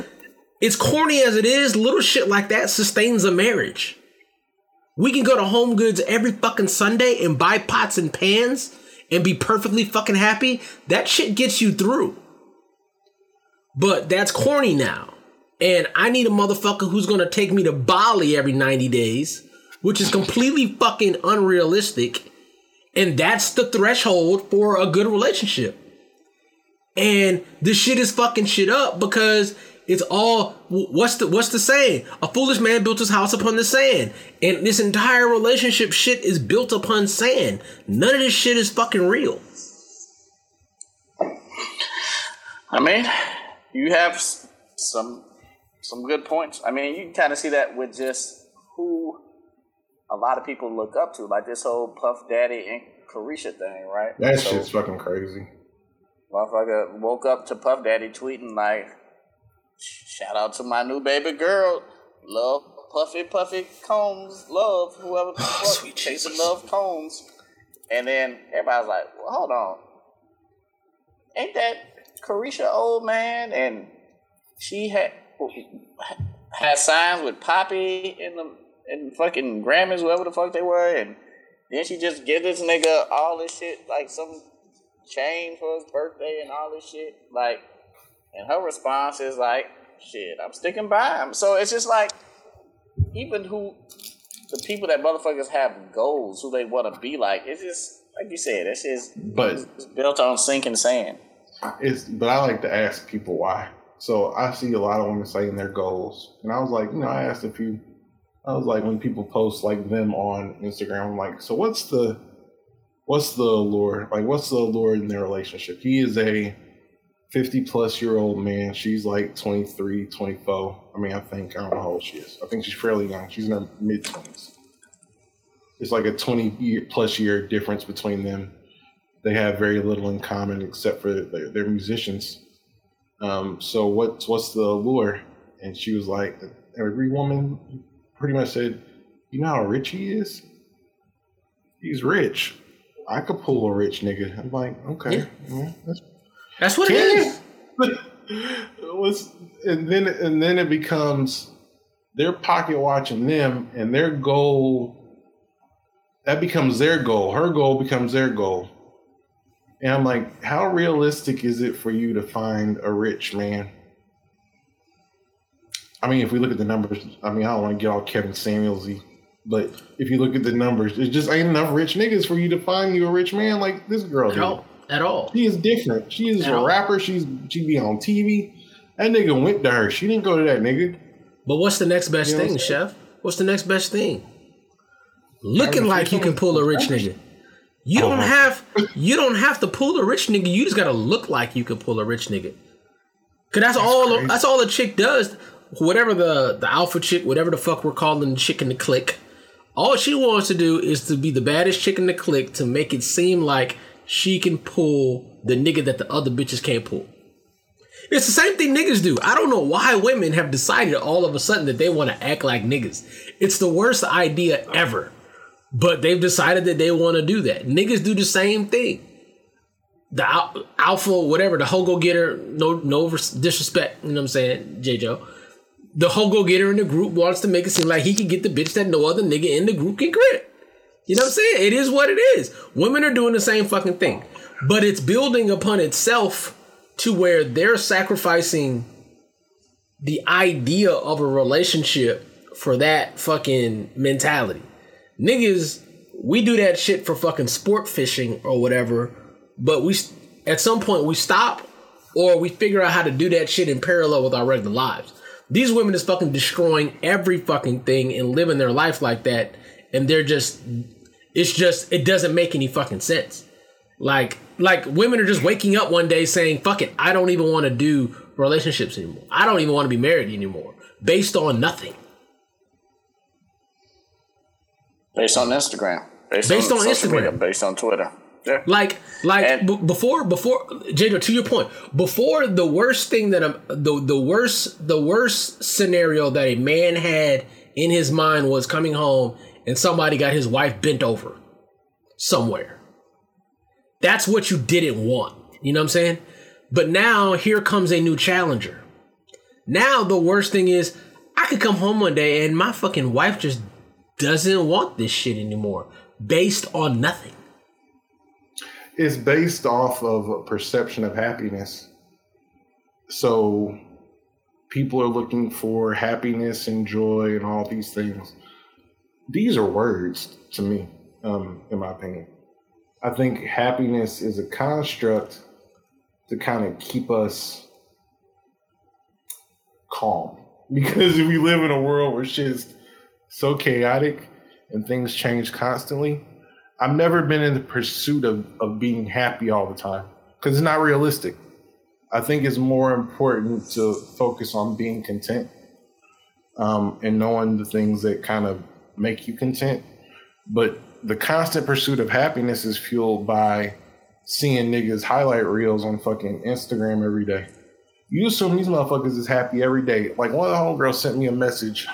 it's corny as it is. Little shit like that sustains a marriage. We can go to Home Goods every fucking Sunday and buy pots and pans and be perfectly fucking happy. That shit gets you through. But that's corny now. And I need a motherfucker who's gonna take me to Bali every 90 days, which is completely fucking unrealistic. And that's the threshold for a good relationship. And this shit is fucking shit up because it's all what's the what's the saying? A foolish man built his house upon the sand. And this entire relationship shit is built upon sand. None of this shit is fucking real. I mean, you have some some good points. I mean, you can kind of see that with just who a lot of people look up to, like this whole Puff Daddy and Caresha thing, right? That So, shit's fucking crazy. Motherfucker woke up to Puff Daddy tweeting like, "Shout out to my new baby girl, love Puffy Puffy Combs, love whoever the [SIGHS] fuck sweet chasing Jesus. love Combs." And then everybody's like, well, "Hold on, ain't that Caresha old man?" And she had had signs with Poppy in the in fucking Grammys, whoever the fuck they were, and then she just give this nigga all this shit like some chain for his birthday and all this shit. Like, and her response is like, "Shit, I'm sticking by him." So it's just like, even who the people that motherfuckers have goals, who they want to be like, it's just like you said, it's just But it's built on sinking sand. it's but I like to ask people why. So I see a lot of women saying their goals, and I was like, you know, I asked a few. I was like, when people post like them on Instagram, I'm like, so what's the, what's the allure? Like, what's the allure in their relationship? He is a 50 plus year old man. She's like 23, 24. I mean, I think I don't know how old she is. I think she's fairly young. She's in her mid 20s. It's like a 20 year plus year difference between them they have very little in common except for they're, they're musicians. Um, so what's what's the allure? And she was like, every woman pretty much said, you know how rich he is. He's rich. I could pull a rich nigga. I'm like, okay, Yeah. yeah, that's That's what it is. [LAUGHS] was and then and then it becomes they're pocket watching them and their goal that becomes their goal her goal becomes their goal and i'm like how realistic is it for you to find a rich man i mean if we look at the numbers i mean i don't want to get all kevin samuelsy but if you look at the numbers it just ain't enough rich niggas for you to find you a rich man like this girl did. No, at all. She is different. She is At a all. rapper. She's she be on TV. That nigga went to her. She didn't go to that nigga. But what's the next best You know thing, I'm? Chef? What's the next best thing? Looking like you can pull a rich nigga. You oh don't Oh. have [LAUGHS] you don't have to pull a rich nigga. You just gotta look like you can pull a rich nigga. Cause that's, all crazy. that's all a chick does. Whatever the the alpha chick, whatever the fuck we're calling the chick in the clique. All she wants to do is to be the baddest chick in the clique to make it seem like she can pull the nigga that the other bitches can't pull. It's the same thing niggas do. I don't know why women have decided all of a sudden that they want to act like niggas. It's the worst idea ever. But they've decided that they want to do that. Niggas do the same thing. The al- alpha, whatever, the hogo getter, no no res- disrespect, you know what I'm saying, J. Joe. The whole hogo getter in the group wants to make it seem like he can get the bitch that no other nigga in the group can grip. You know what I'm saying? It is what it is. Women are doing the same fucking thing. But it's building upon itself to where they're sacrificing the idea of a relationship for that fucking mentality. Niggas, we do that shit for fucking sport fishing or whatever, but we at some point we stop or we figure out how to do that shit in parallel with our regular lives. These women is fucking destroying every fucking thing and living their life like that, and they're just it's just it doesn't make any fucking sense. Like like women are just waking up one day saying, "Fuck it, I don't even want to do relationships anymore. I don't even want to be married anymore." Based on nothing. Based on Instagram. Based, Based on social Instagram. media, based on Twitter. Yeah. Like like And- b- before before Jado to your point, before the worst thing that a, the the worst the worst scenario that a man had in his mind was coming home and somebody got his wife bent over somewhere. That's what you didn't want. You know what I'm saying? But now here comes a new challenger. Now the worst thing is I could come home one day and my fucking wife just doesn't want this shit anymore based on nothing. It's based off of a perception of happiness. So people are looking for happiness and joy and all these things. These are words to me, um, in my opinion. I think happiness is a construct to kind of keep us calm. [LAUGHS] Because if we live in a world where shit is so chaotic and things change constantly, I've never been in the pursuit of, of being happy all the time because it's not realistic. I think it's more important to focus on being content um, and knowing the things that kind of make you content. But the constant pursuit of happiness is fueled by seeing niggas highlight reels on fucking Instagram every day. You assume these motherfuckers is happy every day. Like one of the homegirls sent me a message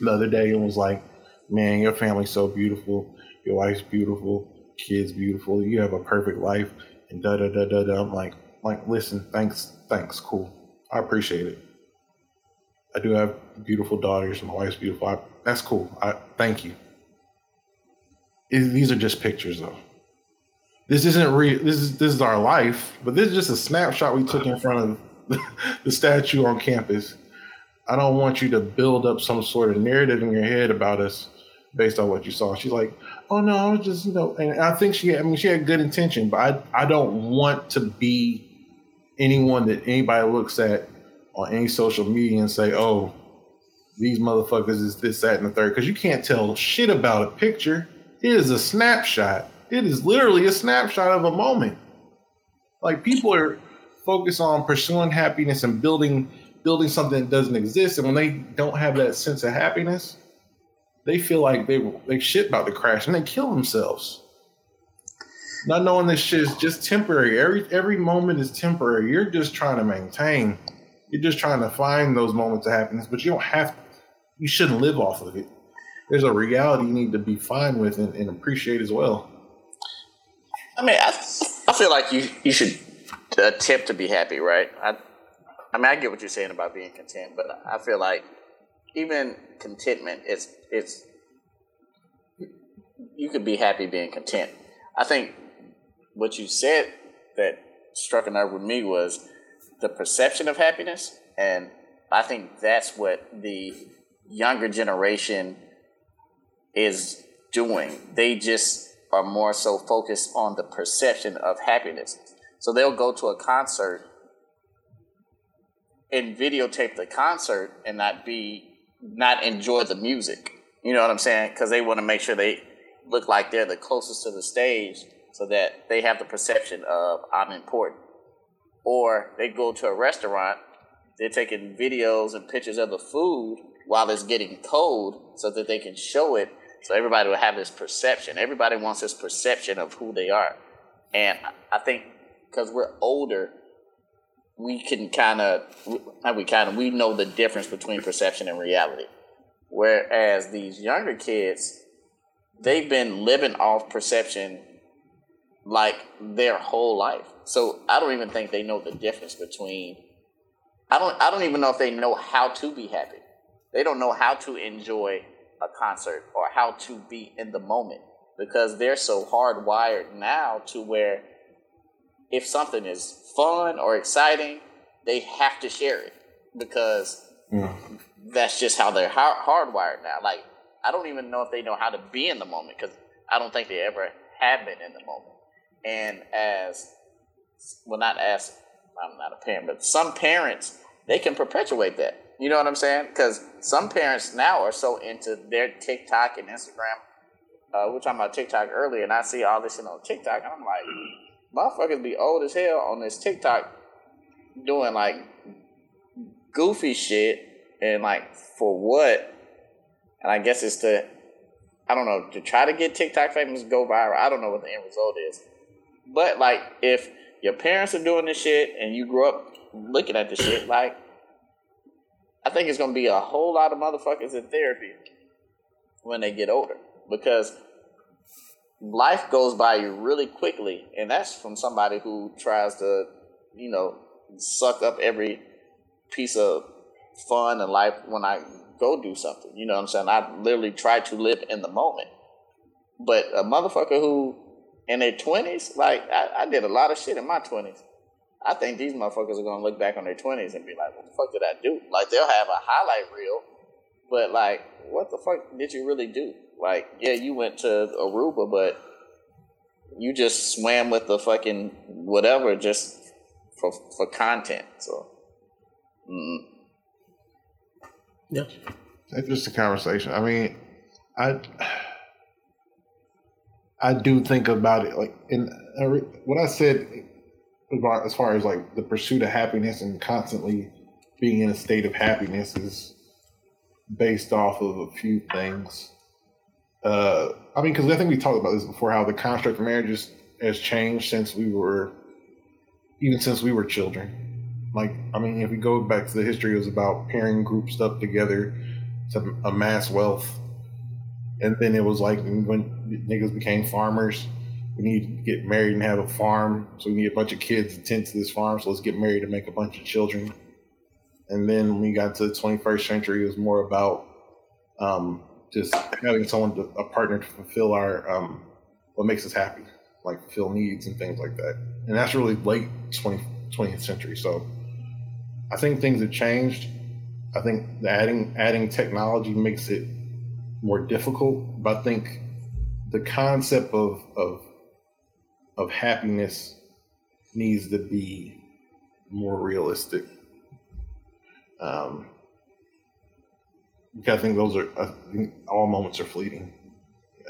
the other day and was like, Man, your family's so beautiful. Your wife's beautiful. Kids beautiful. You have a perfect life. And da da da da da. I'm like, like, listen, thanks, thanks, cool. I appreciate it. I do have beautiful daughters. My wife's beautiful. I, that's cool. I thank you. It- these are just pictures, though. This isn't real. This is this is our life, but this is just a snapshot we took in front of [LAUGHS] the statue on campus. I don't want you to build up some sort of narrative in your head about us based on what you saw. She's like, "Oh no, I was just you know," and I think she. I mean, she had good intention, but I I don't want to be anyone that anybody looks at on any social media and say, "Oh, these motherfuckers is this, that, and the third. Because you can't tell shit about a picture. It is a snapshot. It is literally a snapshot of a moment. Like people are focused on pursuing happiness and building building something that doesn't exist, and when they don't have that sense of happiness, they feel like they they shit about to crash and they kill themselves. Not knowing this shit is just temporary. Every every moment is temporary. You're just trying to maintain. You're just trying to find those moments of happiness, but you don't have. To, You shouldn't live off of it. There's a reality you need to be fine with and, and appreciate as well. I mean, I, I feel like you you should attempt to be happy, right? I I mean, I get what you're saying about being content, but I feel like even contentment is it's you could be happy being content. I think what you said that struck a nerve with me was the perception of happiness, and I think that's what the younger generation is doing. They just are more so focused on the perception of happiness. So they'll go to a concert and videotape the concert and not be not enjoy the music. You know what I'm saying? Because they want to make sure they look like they're the closest to the stage, so that they have the perception of I'm important. Or they go to a restaurant, they're taking videos and pictures of the food while it's getting cold, so that they can show it, so everybody will have this perception. Everybody wants this perception of who they are, and I think because we're older, we can kind of, we kind of, we know the difference between perception and reality. Whereas these younger kids, they've been living off perception like their whole life. So I don't even think they know the difference between. I don't. I don't even know if they know how to be happy. They don't know how to enjoy a concert or how to be in the moment because they're so hardwired now to where if something is fun or exciting, they have to share it because that's just how they're har- hardwired now. Like, I don't even know if they know how to be in the moment because I don't think they ever have been in the moment. And as, well, not as, I'm not a parent, but some parents, they can perpetuate that. You know what I'm saying? Because some parents now are so into their TikTok and Instagram. Uh, we were talking about TikTok earlier, and I see all this shit on TikTok, and I'm like, motherfuckers be old as hell on this TikTok doing like goofy shit and like for what? And I guess it's to I don't know, to try to get TikTok famous go viral. I don't know what the end result is. But like if your parents are doing this shit and you grew up looking at this shit, like I think it's gonna be a whole lot of motherfuckers in therapy when they get older. Because life goes by you really quickly, and that's from somebody who tries to, you know, suck up every piece of fun in life when I go do something. You know what I'm saying? I literally try to live in the moment. But a motherfucker who in their twenties, like I, I did a lot of shit in my twenties. I think these motherfuckers are gonna look back on their twenties and be like, "What the fuck did I do?" Like they'll have a highlight reel, but like, what the fuck did you really do? Like, yeah, you went to Aruba, but you just swam with the fucking whatever just for for content. So, mm. Yeah. It's just a conversation. I mean, I I do think about it like in I re- what I said as far as like the pursuit of happiness and constantly being in a state of happiness is based off of a few things. Uh, I mean, because I think we talked about this before, how the construct of marriage is, has changed since we were, even since we were children. Like, I mean, if we go back to the history, it was about pairing groups up together to amass wealth. And then it was like when niggas became farmers, we need to get married and have a farm. So we need a bunch of kids to tend to this farm. So let's get married and make a bunch of children. And then when we got to the 21st century, it was more about um, just having someone, to, a partner to fulfill our, um, what makes us happy, like fulfill needs and things like that. And that's really late 20, 20th century. So I think things have changed. I think adding adding technology makes it more difficult, but I think the concept of of of happiness needs to be more realistic. Um, because I think those are I think all moments are fleeting.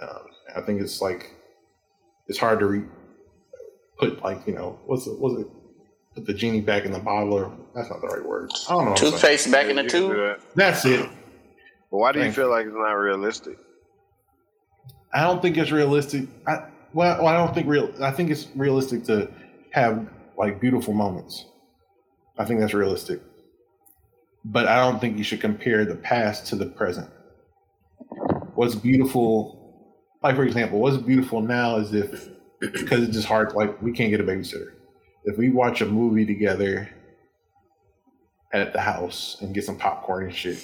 Uh, I think it's like it's hard to re- put like you know what's it what's it put the genie back in the bottle or that's not the right word. I don't know. what I'm saying. toothpaste back in the You tube. that. That's it. But why do you feel like it's not realistic? I don't think it's realistic. I well, well, I don't think real. I think it's realistic to have like beautiful moments. I think that's realistic, but I don't think you should compare the past to the present. What's beautiful, like for example, what's beautiful now is if because it's just hard. Like we can't get a babysitter. If we watch a movie together at the house and get some popcorn and shit,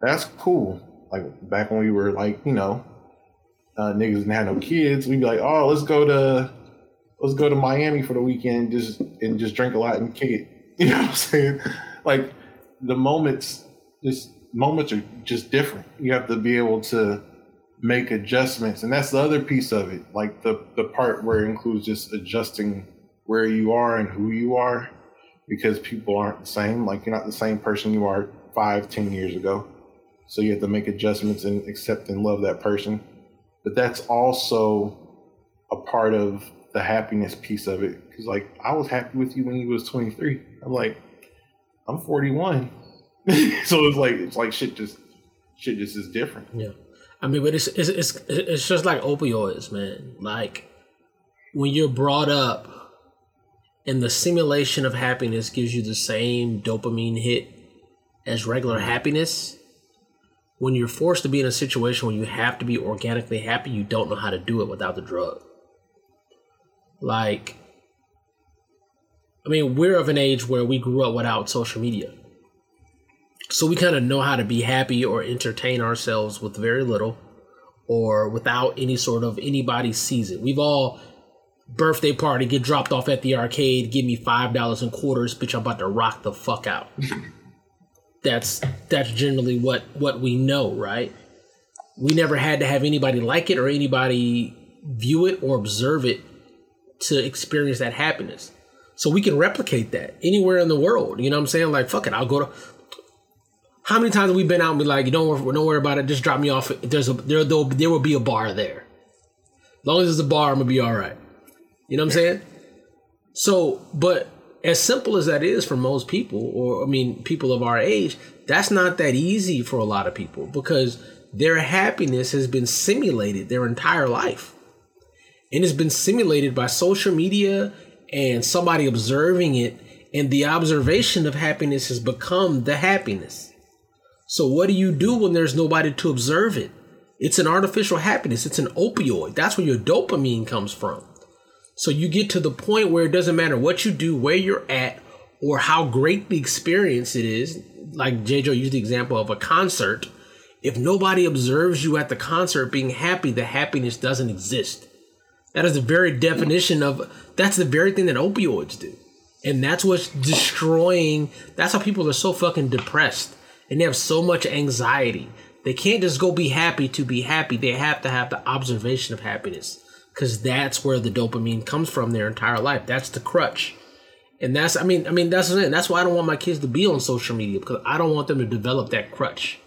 that's cool. Like back when we were like, you know, uh, niggas didn't have no kids, we'd be like, oh, let's go to let's go to Miami for the weekend, just and just drink a lot and kick it. [LAUGHS] You know what I'm saying? Like the moments, just moments are just different. You have to be able to make adjustments, and that's the other piece of it. Like the the part where it includes just adjusting where you are and who you are, because people aren't the same. Like you're not the same person you are five, ten years ago. So you have to make adjustments and accept and love that person. But that's also a part of the happiness piece of it. Because like I was happy with you when you was 23. I'm like, I'm 41. [LAUGHS] so it's like it's like shit just shit just is different. Yeah, I mean, but it's it's it's it's just like opioids, man. Like when you're brought up, and the simulation of happiness gives you the same dopamine hit as regular mm-hmm. happiness. When you're forced to be in a situation where you have to be organically happy, you don't know how to do it without the drug. Like, I mean, we're of an age where we grew up without social media. So we kind of know how to be happy or entertain ourselves with very little or without any sort of anybody sees it. We've all birthday party, get dropped off at the arcade, give me five dollars in quarters, bitch, I'm about to rock the fuck out. [LAUGHS] that's that's generally what what we know, right? We never had to have anybody like it or anybody view it or observe it to experience that happiness. So we can replicate that anywhere in the world. You know what I'm saying? Like, fuck it, I'll go to. How many times have we been out and be like, you don't worry, don't worry about it, just drop me off. There's a there there there will be a bar there. As long as there's a bar, I'm gonna be all right. You know what I'm saying? So, but as simple as that is for most people, or I mean, people of our age, that's not that easy for a lot of people because their happiness has been simulated their entire life. And it's been simulated by social media and somebody observing it, and the observation of happiness has become the happiness. So, what do you do when there's nobody to observe it? It's an artificial happiness, it's an opioid. That's where your dopamine comes from. So you get to the point where it doesn't matter what you do, where you're at, or how great the experience it is, like JJ used the example of a concert, if nobody observes you at the concert being happy, the happiness doesn't exist. That is the very definition of that's the very thing that opioids do. And that's what's destroying that's how people are so fucking depressed and they have so much anxiety. They can't just go be happy to be happy. They have to have the observation of happiness. Cause that's where the dopamine comes from their entire life. That's the crutch. And that's I mean, I mean that's it. That's why I don't want my kids to be on social media because I don't want them to develop that crutch.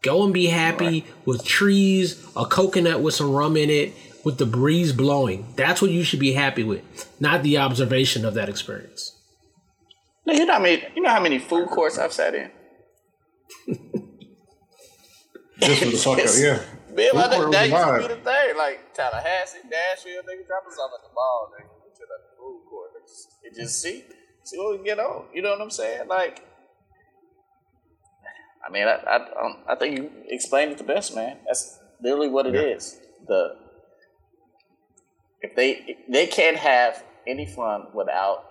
Go and be happy with trees, a coconut with some rum in it, with the breeze blowing. That's what you should be happy with, not the observation of that experience. No, you know how many you know how many food courts I've sat in? Just for the fuck out, yeah. [LAUGHS] Man, Food like, court that, that was used to be the thing. Like Tallahassee, Nashville, nigga, drop us off at the mall, nigga. We chill at the food court. It just, it just see, see what we can get on. You know what I'm saying? Like, I mean, I, I, um, I think you explained it the best, man. That's literally what it is. The if they they can't have any fun without,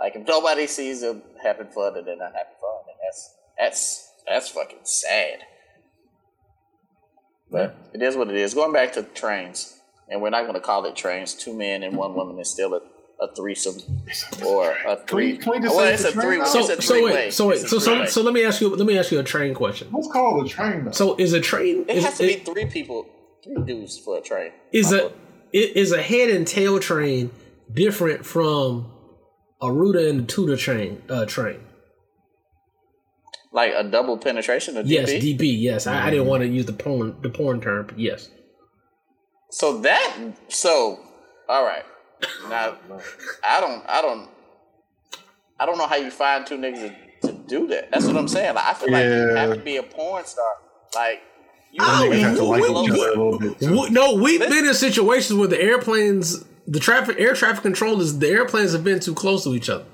like, if nobody sees them having fun, then they're not having fun, and that's that's that's fucking sad. But it is what it is. Going back to trains, and we're not going to call it trains. Two men and one woman is still a, a threesome or a three. can we just well, it's it's a a three. train? So it's a so three-way. wait, so wait, so so so let me ask you let me ask you a train question. Let's call it a train though. So is a train it is, has to is, be three people, three dudes for a train. is a i- is a head and tail train different from a Ruta and a Tuda train uh train? like a double penetration of DP. Yes, DP. Yes, I, I didn't want to use the porn the porn term. But yes, So that so all right. Now I don't I don't I don't know how you find two niggas to, to do that. That's what I'm saying. Like, I feel like you have to be a porn star. Like you Oh, Niggas have to we- like we- each other a little bit. too. W- no, we've been in situations where the airplanes, the traffic air traffic controllers, the airplanes have been too close to each other.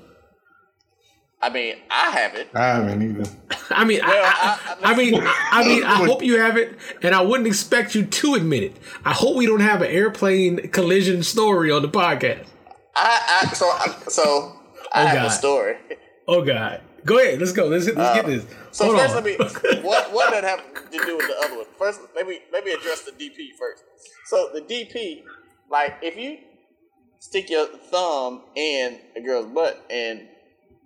I mean, I haven't. I haven't either. [LAUGHS] I mean, Well, I, I- I, I mean, I mean, I [LAUGHS] hope you have it, and I wouldn't expect you to admit it. I hope we don't have an airplane collision story on the podcast. I, I so I, so I Oh, have God. a story. Oh God, go ahead, let's go. Let's, let's get uh, this. So Hold first, on. let me [LAUGHS] what what that have to do with the other one? First, let me let me address the DP first. So the DP, like if you stick your thumb in a girl's butt and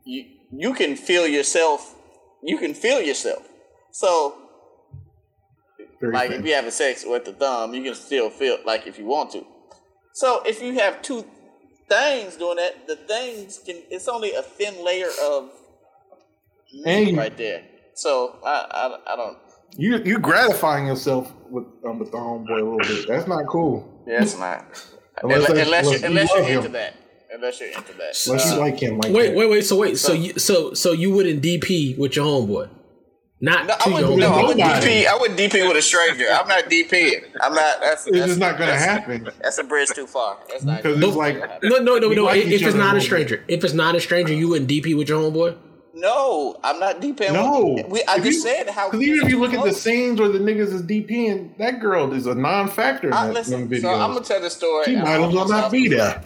you you can feel yourself, you can feel yourself. So Very like thin. if you're having sex with the thumb, you can still feel like if you want to. So if you have two things doing that, the things can it's only a thin layer of meat And- right there. So I, I I don't You you gratifying yourself with um, with the homeboy a little bit. That's not cool. yeah, it's not. Unless unless, unless, unless you're, you unless you're into him. that. Unless you're into that. Unless Uh, you like him like Wait, that. wait, wait. So wait, so you so so you wouldn't DP with your homeboy, not no, I wouldn't, no, I wouldn't DP. I wouldn't DP with a stranger. I'm not DP. I'm not. That's, It's that's just not gonna that's- happen That's a bridge too far. That's not. because it's like No, no, no, We no. like if it's not a a stranger, if it's not a stranger, you wouldn't DP with your homeboy. No, I'm not DPing. no. we, I If just you- said how. Because even if you look at the scenes where the niggas is DPing, that girl is a non-factor in I, that, listen, them so I'm gonna tell the story. she and might I as well almost not be there.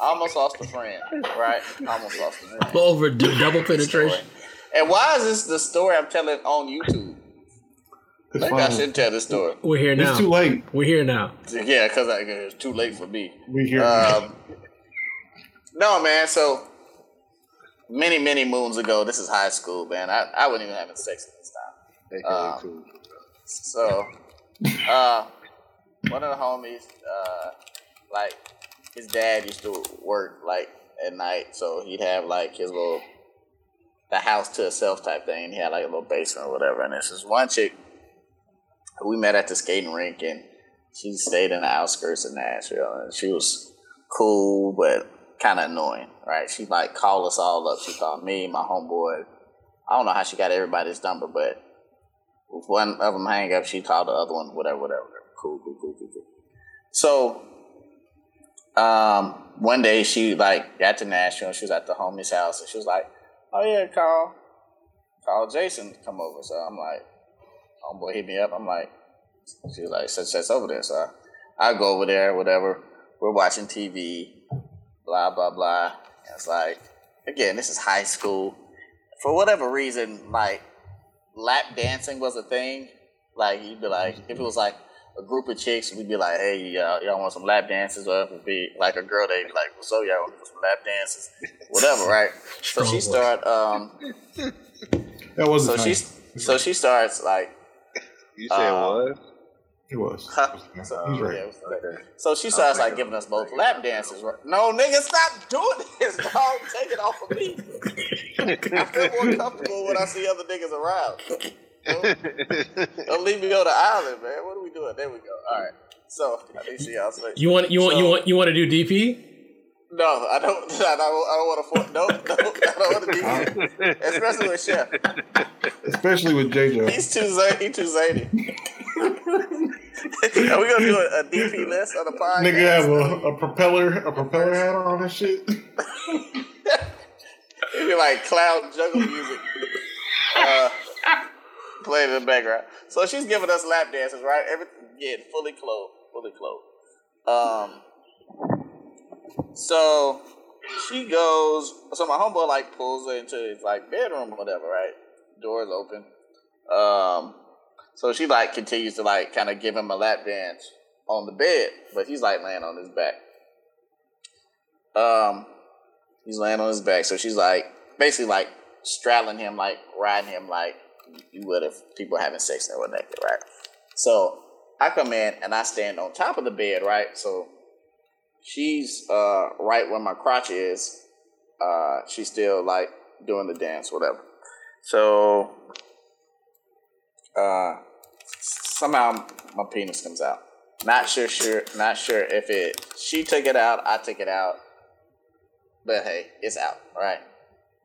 I almost lost a friend. Right, I almost lost a friend. Over d- [LAUGHS] double penetration. And why is this the story I'm telling on YouTube? It's Maybe I should tell this story. We're here now. It's too late. We're here now. Yeah, because it's too late for me. We're here. Um, no, man. So many, many moons ago, this is high school, man. I, I wasn't even having sex at this time. Cool. So, uh, one of the homies, uh, like his dad used to work like at night, so he'd have like his little the house to himself type thing. He had like a little basement or whatever. And this is one chick we met at the skating rink, and she stayed in the outskirts of Nashville, and she was cool but kind of annoying, right? She like called us all up. She called me, my homeboy. I don't know how she got everybody's number, but if one of them hang up, she called the other one, whatever, whatever. Cool, cool, cool, cool, cool. So, um, one day she like got to Nashville. She was at the homie's house, and she was like, "Oh yeah, call, call Jason to come over." So I'm like, "Homeboy, hit me up." I'm like, she was like, "Such such over there." So I, I go over there, whatever. We're watching TV, blah blah blah. And it's like again, this is high school. For whatever reason, like lap dancing was a thing. Like you'd be like, if it was like a group of chicks, we'd be like, hey, y'all, y'all want some lap dances? Or if it'd be like a girl, they'd be like, what's up, y'all want some lap dances? Whatever, right? so she Strong start, um, That wasn't so nice. she, so she starts like, You said Uh, what? He was. Huh? He's So, right. yeah, was like- so she starts like giving us both lap dances. Right? No, nigga, stop doing this, [LAUGHS] dog. Take it off of me. I feel more comfortable when I see other niggas around. Don't, don't leave me on the island, man. What are we doing? There we go. All right. So I think she also. You want you want you So- want you want to do DP? No, [LAUGHS] I don't. I don't, I don't want to. For, no, no, I don't want to do that. Especially with Chef. Especially with JJ. He's too zany. He too zany. Are we gonna do a, a DP list on the podcast? Nigga have a, a propeller a propeller hat on and shit. [LAUGHS] It'd be like cloud jungle music uh, playing in the background. So she's giving us lap dances, right? Everything getting fully clothed, fully clothed. Um, so she goes. So my homeboy like pulls her into his like bedroom or whatever, right? Doors open. Um, so she like continues to like kind of give him a lap dance on the bed, but he's like laying on his back. Um, he's laying on his back, so she's like basically like straddling him, like riding him, like you would if people having sex and were naked, right? So I come in and I stand on top of the bed, right? So she's uh right where my crotch is. Uh, she's still like doing the dance, whatever. So uh, somehow my penis comes out. Not sure, sure, not sure if it. She took it out, I took it out, but hey, it's out, right?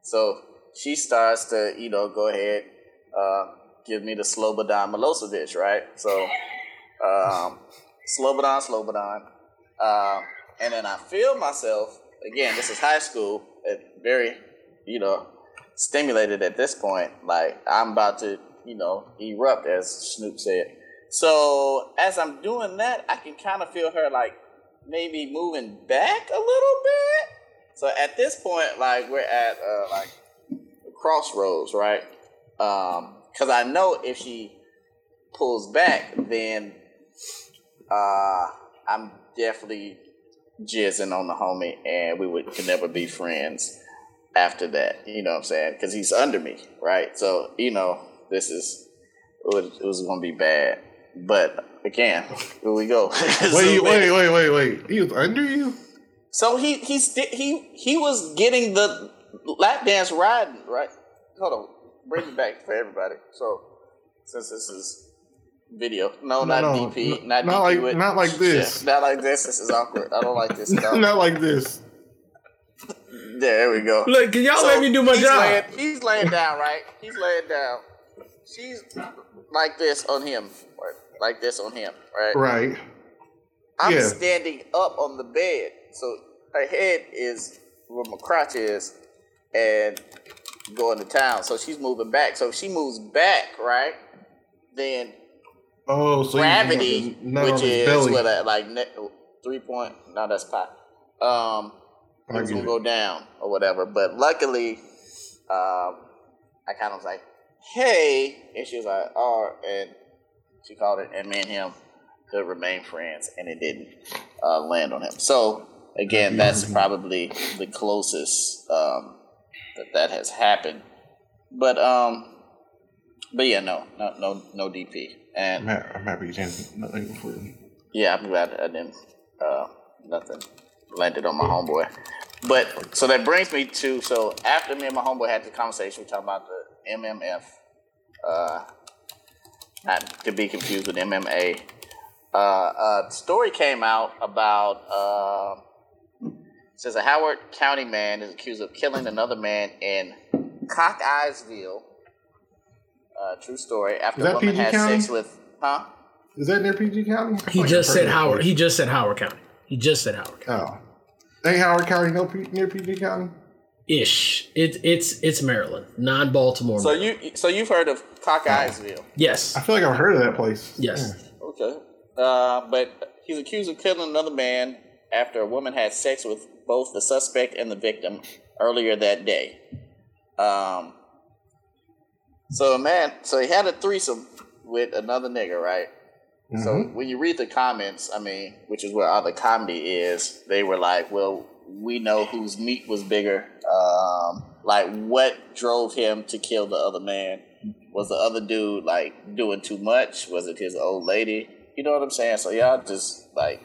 So she starts to, you know, go ahead, uh, give me the Slobodan Milosevic, right? So, um, Slobodan, Slobodan, um, and then I feel myself again. This is high school, very, you know, stimulated at this point. Like I'm about to, you know, erupt, as Snoop said. So as I'm doing that, I can kind of feel her like maybe moving back a little bit. So at this point, like we're at uh, like crossroads, right? Um, because I know if she pulls back, then uh, I'm definitely jizzing on the homie, and we would could never be friends after that. You know what I'm saying? Because he's under me, right? So you know this is it was, going to be bad. But again, here we go. [LAUGHS] Wait, Zoom wait, wait, wait, wait. He was under you? So he he sti- he he was getting the lap dance riding right. Hold on, bring it back for everybody. So since this is video, no, No, not no, DP, no, not not DP like- with- not like this. Shit, not like this. This is awkward. I don't like this. No. [LAUGHS] Not like this. There we go. Look, can y'all So let me do my he's job? Laying, he's laying down, right? He's laying down. She's like this on him, right? like this on him, right? Right. I'm Yeah. standing up on the bed, so her head is where my crotch is, and going to town. So she's moving back. So if she moves back, right, then Oh, so gravity, you not on which is belly. what a, like ne- three point. No, that's pi. Um, it's gonna it. go down or whatever. But luckily, um, I kind of was like, "Hey," and she was like, "Oh," and she called it, and me and him could remain friends, and it didn't uh, land on him. So again, that's probably the closest um, that that has happened. But um, but yeah, no, no, no, no DP, and I'm happy you didn't nothing for you. yeah, I'm glad I didn't. Uh, nothing landed on my homeboy. But so that brings me to so after me and my homeboy had the conversation, we talked about the MMF, uh, not to be confused with MMA. Uh, a story came out about uh, says a Howard County man is accused of killing another man in Cockeysville. Uh, true story. After Is that woman PG had County? sex with, huh? Is that near PG County? He like just said Howard. place. He just said Howard County. He just said Howard County. Oh. Ain't Howard County no P- near PG County? Ish. It, it's it's Maryland, non Baltimore. So you so you've heard of Cockeysville? yes, I feel like I've heard of that place. yes. Okay. Uh, but he's accused of killing another man after a woman had sex with both the suspect and the victim earlier that day. Um, so a man, so he had a threesome with another nigga, right? So when you read the comments, I mean, which is where all the comedy is, they were like, "Well, we know whose meat was bigger. Um, like, what drove him to kill the other man? Was the other dude like doing too much? Was it his old lady? You know what I'm saying? So y'all just like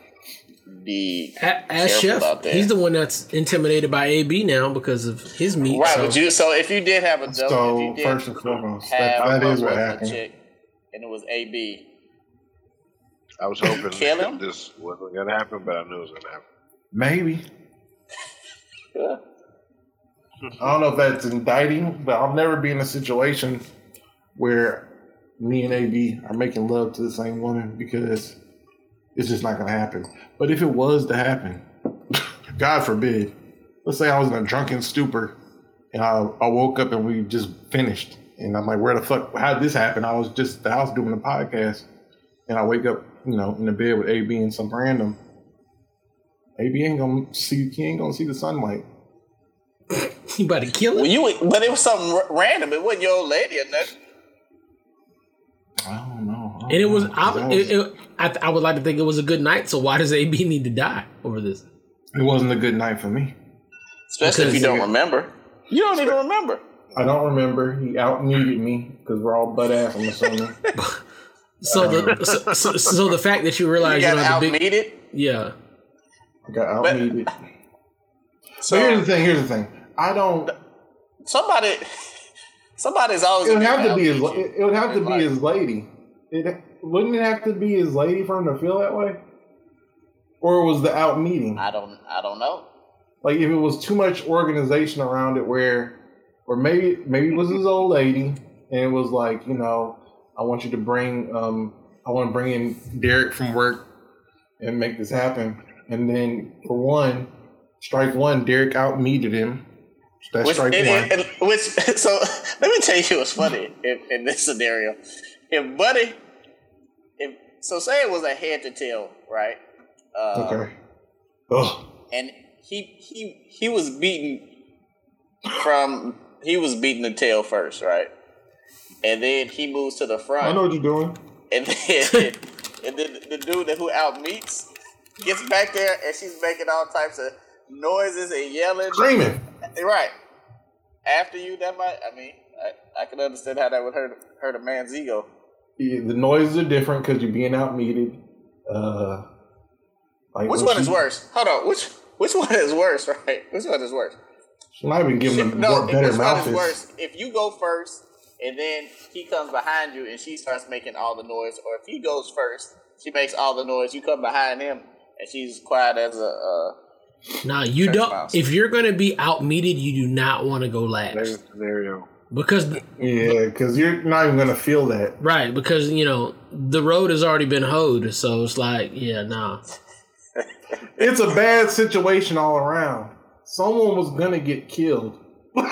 be A- As careful chef, about that. he's the one that's intimidated by AB now because of his meat. right. so- But you, so if you did have a double, if So you did first and foremost, have that, that a is what happened. chick, and it was AB, I was hoping Kill him? this wasn't gonna happen, but I knew it was gonna happen. Maybe. Yeah. I don't know if that's indicting, but I'll never be in a situation where me and AB are making love to the same woman because it's just not going to happen. But if it was to happen, [LAUGHS] God forbid, let's say I was in a drunken stupor and I, I woke up and we just finished. And I'm like, where the fuck, how did this happen? I was just the house doing a podcast and I wake up, you know, in the bed with AB and some random. AB ain't gonna see, he ain't gonna see the sunlight. [LAUGHS] he about to kill Well, him. you, but it was something r- random. It wasn't your old lady or nothing. I don't know. I don't And it was, know, 'cause I, that it, it, I, I would like to think it was a good night. So why does AB need to die over this? it wasn't a good night for me. Especially if you don't remember. You don't even remember. I don't remember. He out muted me because we're all butt ass. I'm assuming. [LAUGHS] So the so, so, so the fact that you You realize you got don't have out the big meted. yeah I got out But- So But here's the thing. Here's the thing. I don't. somebody, somebody's always. It would have to be his. It would have to be his lady. It wouldn't it have to be his lady for him to feel that way, or was the out meeting? I don't. I don't know. Like if it was too much organization around it, where, or maybe maybe it was his old lady, and it was like you know, I want you to bring, um, I want to bring in Derek from work and make this happen, and then for one, strike one, Derek out meted him. That's Which, strike and- one. and- and- which, [LAUGHS] so [LAUGHS] let me tell you what's funny in, in this scenario. If Buddy, if so, say it was a head to tail, right? Uh, okay. Oh, and he he he was beaten from he was beating the tail first, right? And then he moves to the front, I know what you're doing. and then [LAUGHS] and then the dude that who out meets gets back there, and she's making all types of noises and yelling, Screaming. Right. After you, that might. I mean, I, I can understand how that would hurt hurt a man's ego. Yeah, The noises are different because you're being out meted. Uh, like Which one she- is worse? Hold on. Which which one is worse? [LAUGHS] Right? Which one is worse? She might have been giving them no, more, better which one is worse? If you go first and then he comes behind you and she starts making all the noise, or if he goes first, she makes all the noise, you come behind him and she's quiet as a. Uh, Now you don't. mouse. If you're gonna be outmeted, you do not want to go Same last scenario. because Yeah, because you're not even gonna feel that. right because you know the road has already been hoed. So it's like yeah, nah. [LAUGHS] It's a bad situation all around. Someone was gonna get killed. [LAUGHS] like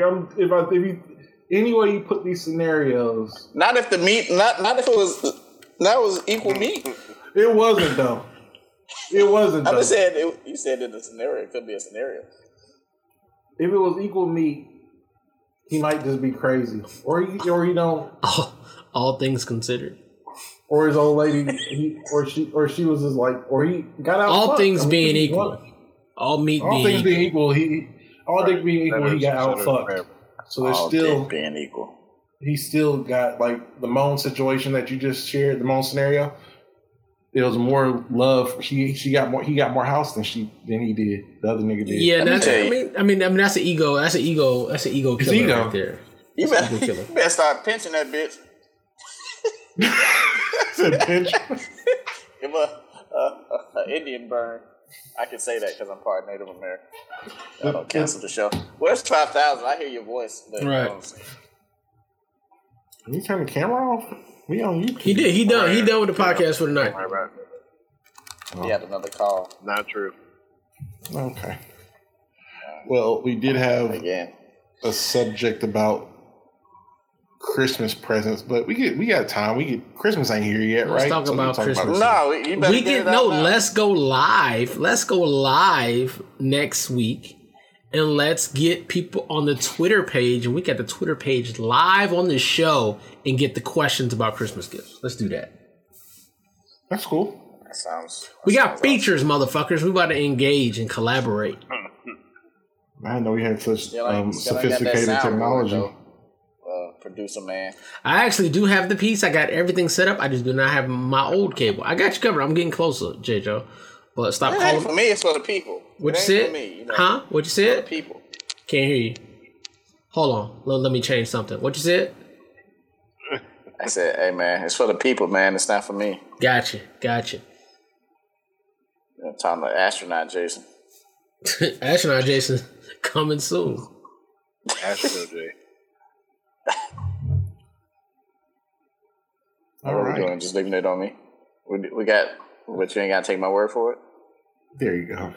I'm, if I, if you, any way you put these scenarios, not if the meat, not not if it was, that was equal meat. It wasn't though. It wasn't I'm though. just saying. It, you said in the scenario, it could be a scenario. If it was equal meat, he might just be crazy, or he, or he don't, All, all things considered, or his old lady, he, or she, or she was just like, or he got out. all things I mean, being equal, won. all meat all being things equal. being equal, he, all things being equal, he got out fucked. So there's All still, being equal. he still got like the Moan situation that you just shared, the Moan scenario. There was more love. She she got more. He got more house than she than he did. The other nigga did. Yeah, Let me that's. I mean, I mean, I mean, that's an ego. That's an ego. That's an ego killer ego. right there. You better, Ego killer. you better start pinching that bitch. [LAUGHS] Said pinch. [LAUGHS] Give a, a, a Indian burn. I can say that because I'm part Native American. I don't cancel the show. Where's five thousand? I hear your voice. But Right. Can you turn the camera off? We on YouTube. He did. He done. He done with the podcast for the night. Right, oh. right. He had another call Not true. Okay. Well, we did have again. a subject about Christmas presents, but we get we got time. We get Christmas ain't here yet, right? Let's right? talk we can about Christmas. No, you better we get can it no. now. Let's go live. Let's go live next week, and let's get people on the Twitter page, and we got the Twitter page live on the show, and get the questions about Christmas gifts. Let's do that. That's cool. That sounds. We got sounds features, motherfuckers. We about to engage and collaborate. I didn't know we had such Still ain't- um, still ain't got that sophisticated soundboard, technology. though. Uh, producer man. I actually do have the piece. I got everything set up. I just do not have my old cable. I got you covered. I'm getting closer, J. Joe. But stop It ain't calling. for me. It's for the people. What you said? For me, you know, Huh? What you said? For the people. Can't hear you. Hold on. Let, let me change something. What you said? I said, "Hey man, it's for the people, man. It's not for me." Gotcha. Gotcha. You know, talking to astronaut Jason. [LAUGHS] Astronaut Jason [LAUGHS] coming soon. Astro J. All what are we doing? Just leaving it on me. We, we got, but you ain't got to take my word for it. There you go.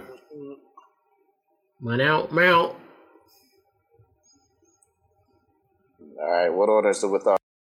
Mount out, mount. All right. What order is the with uh,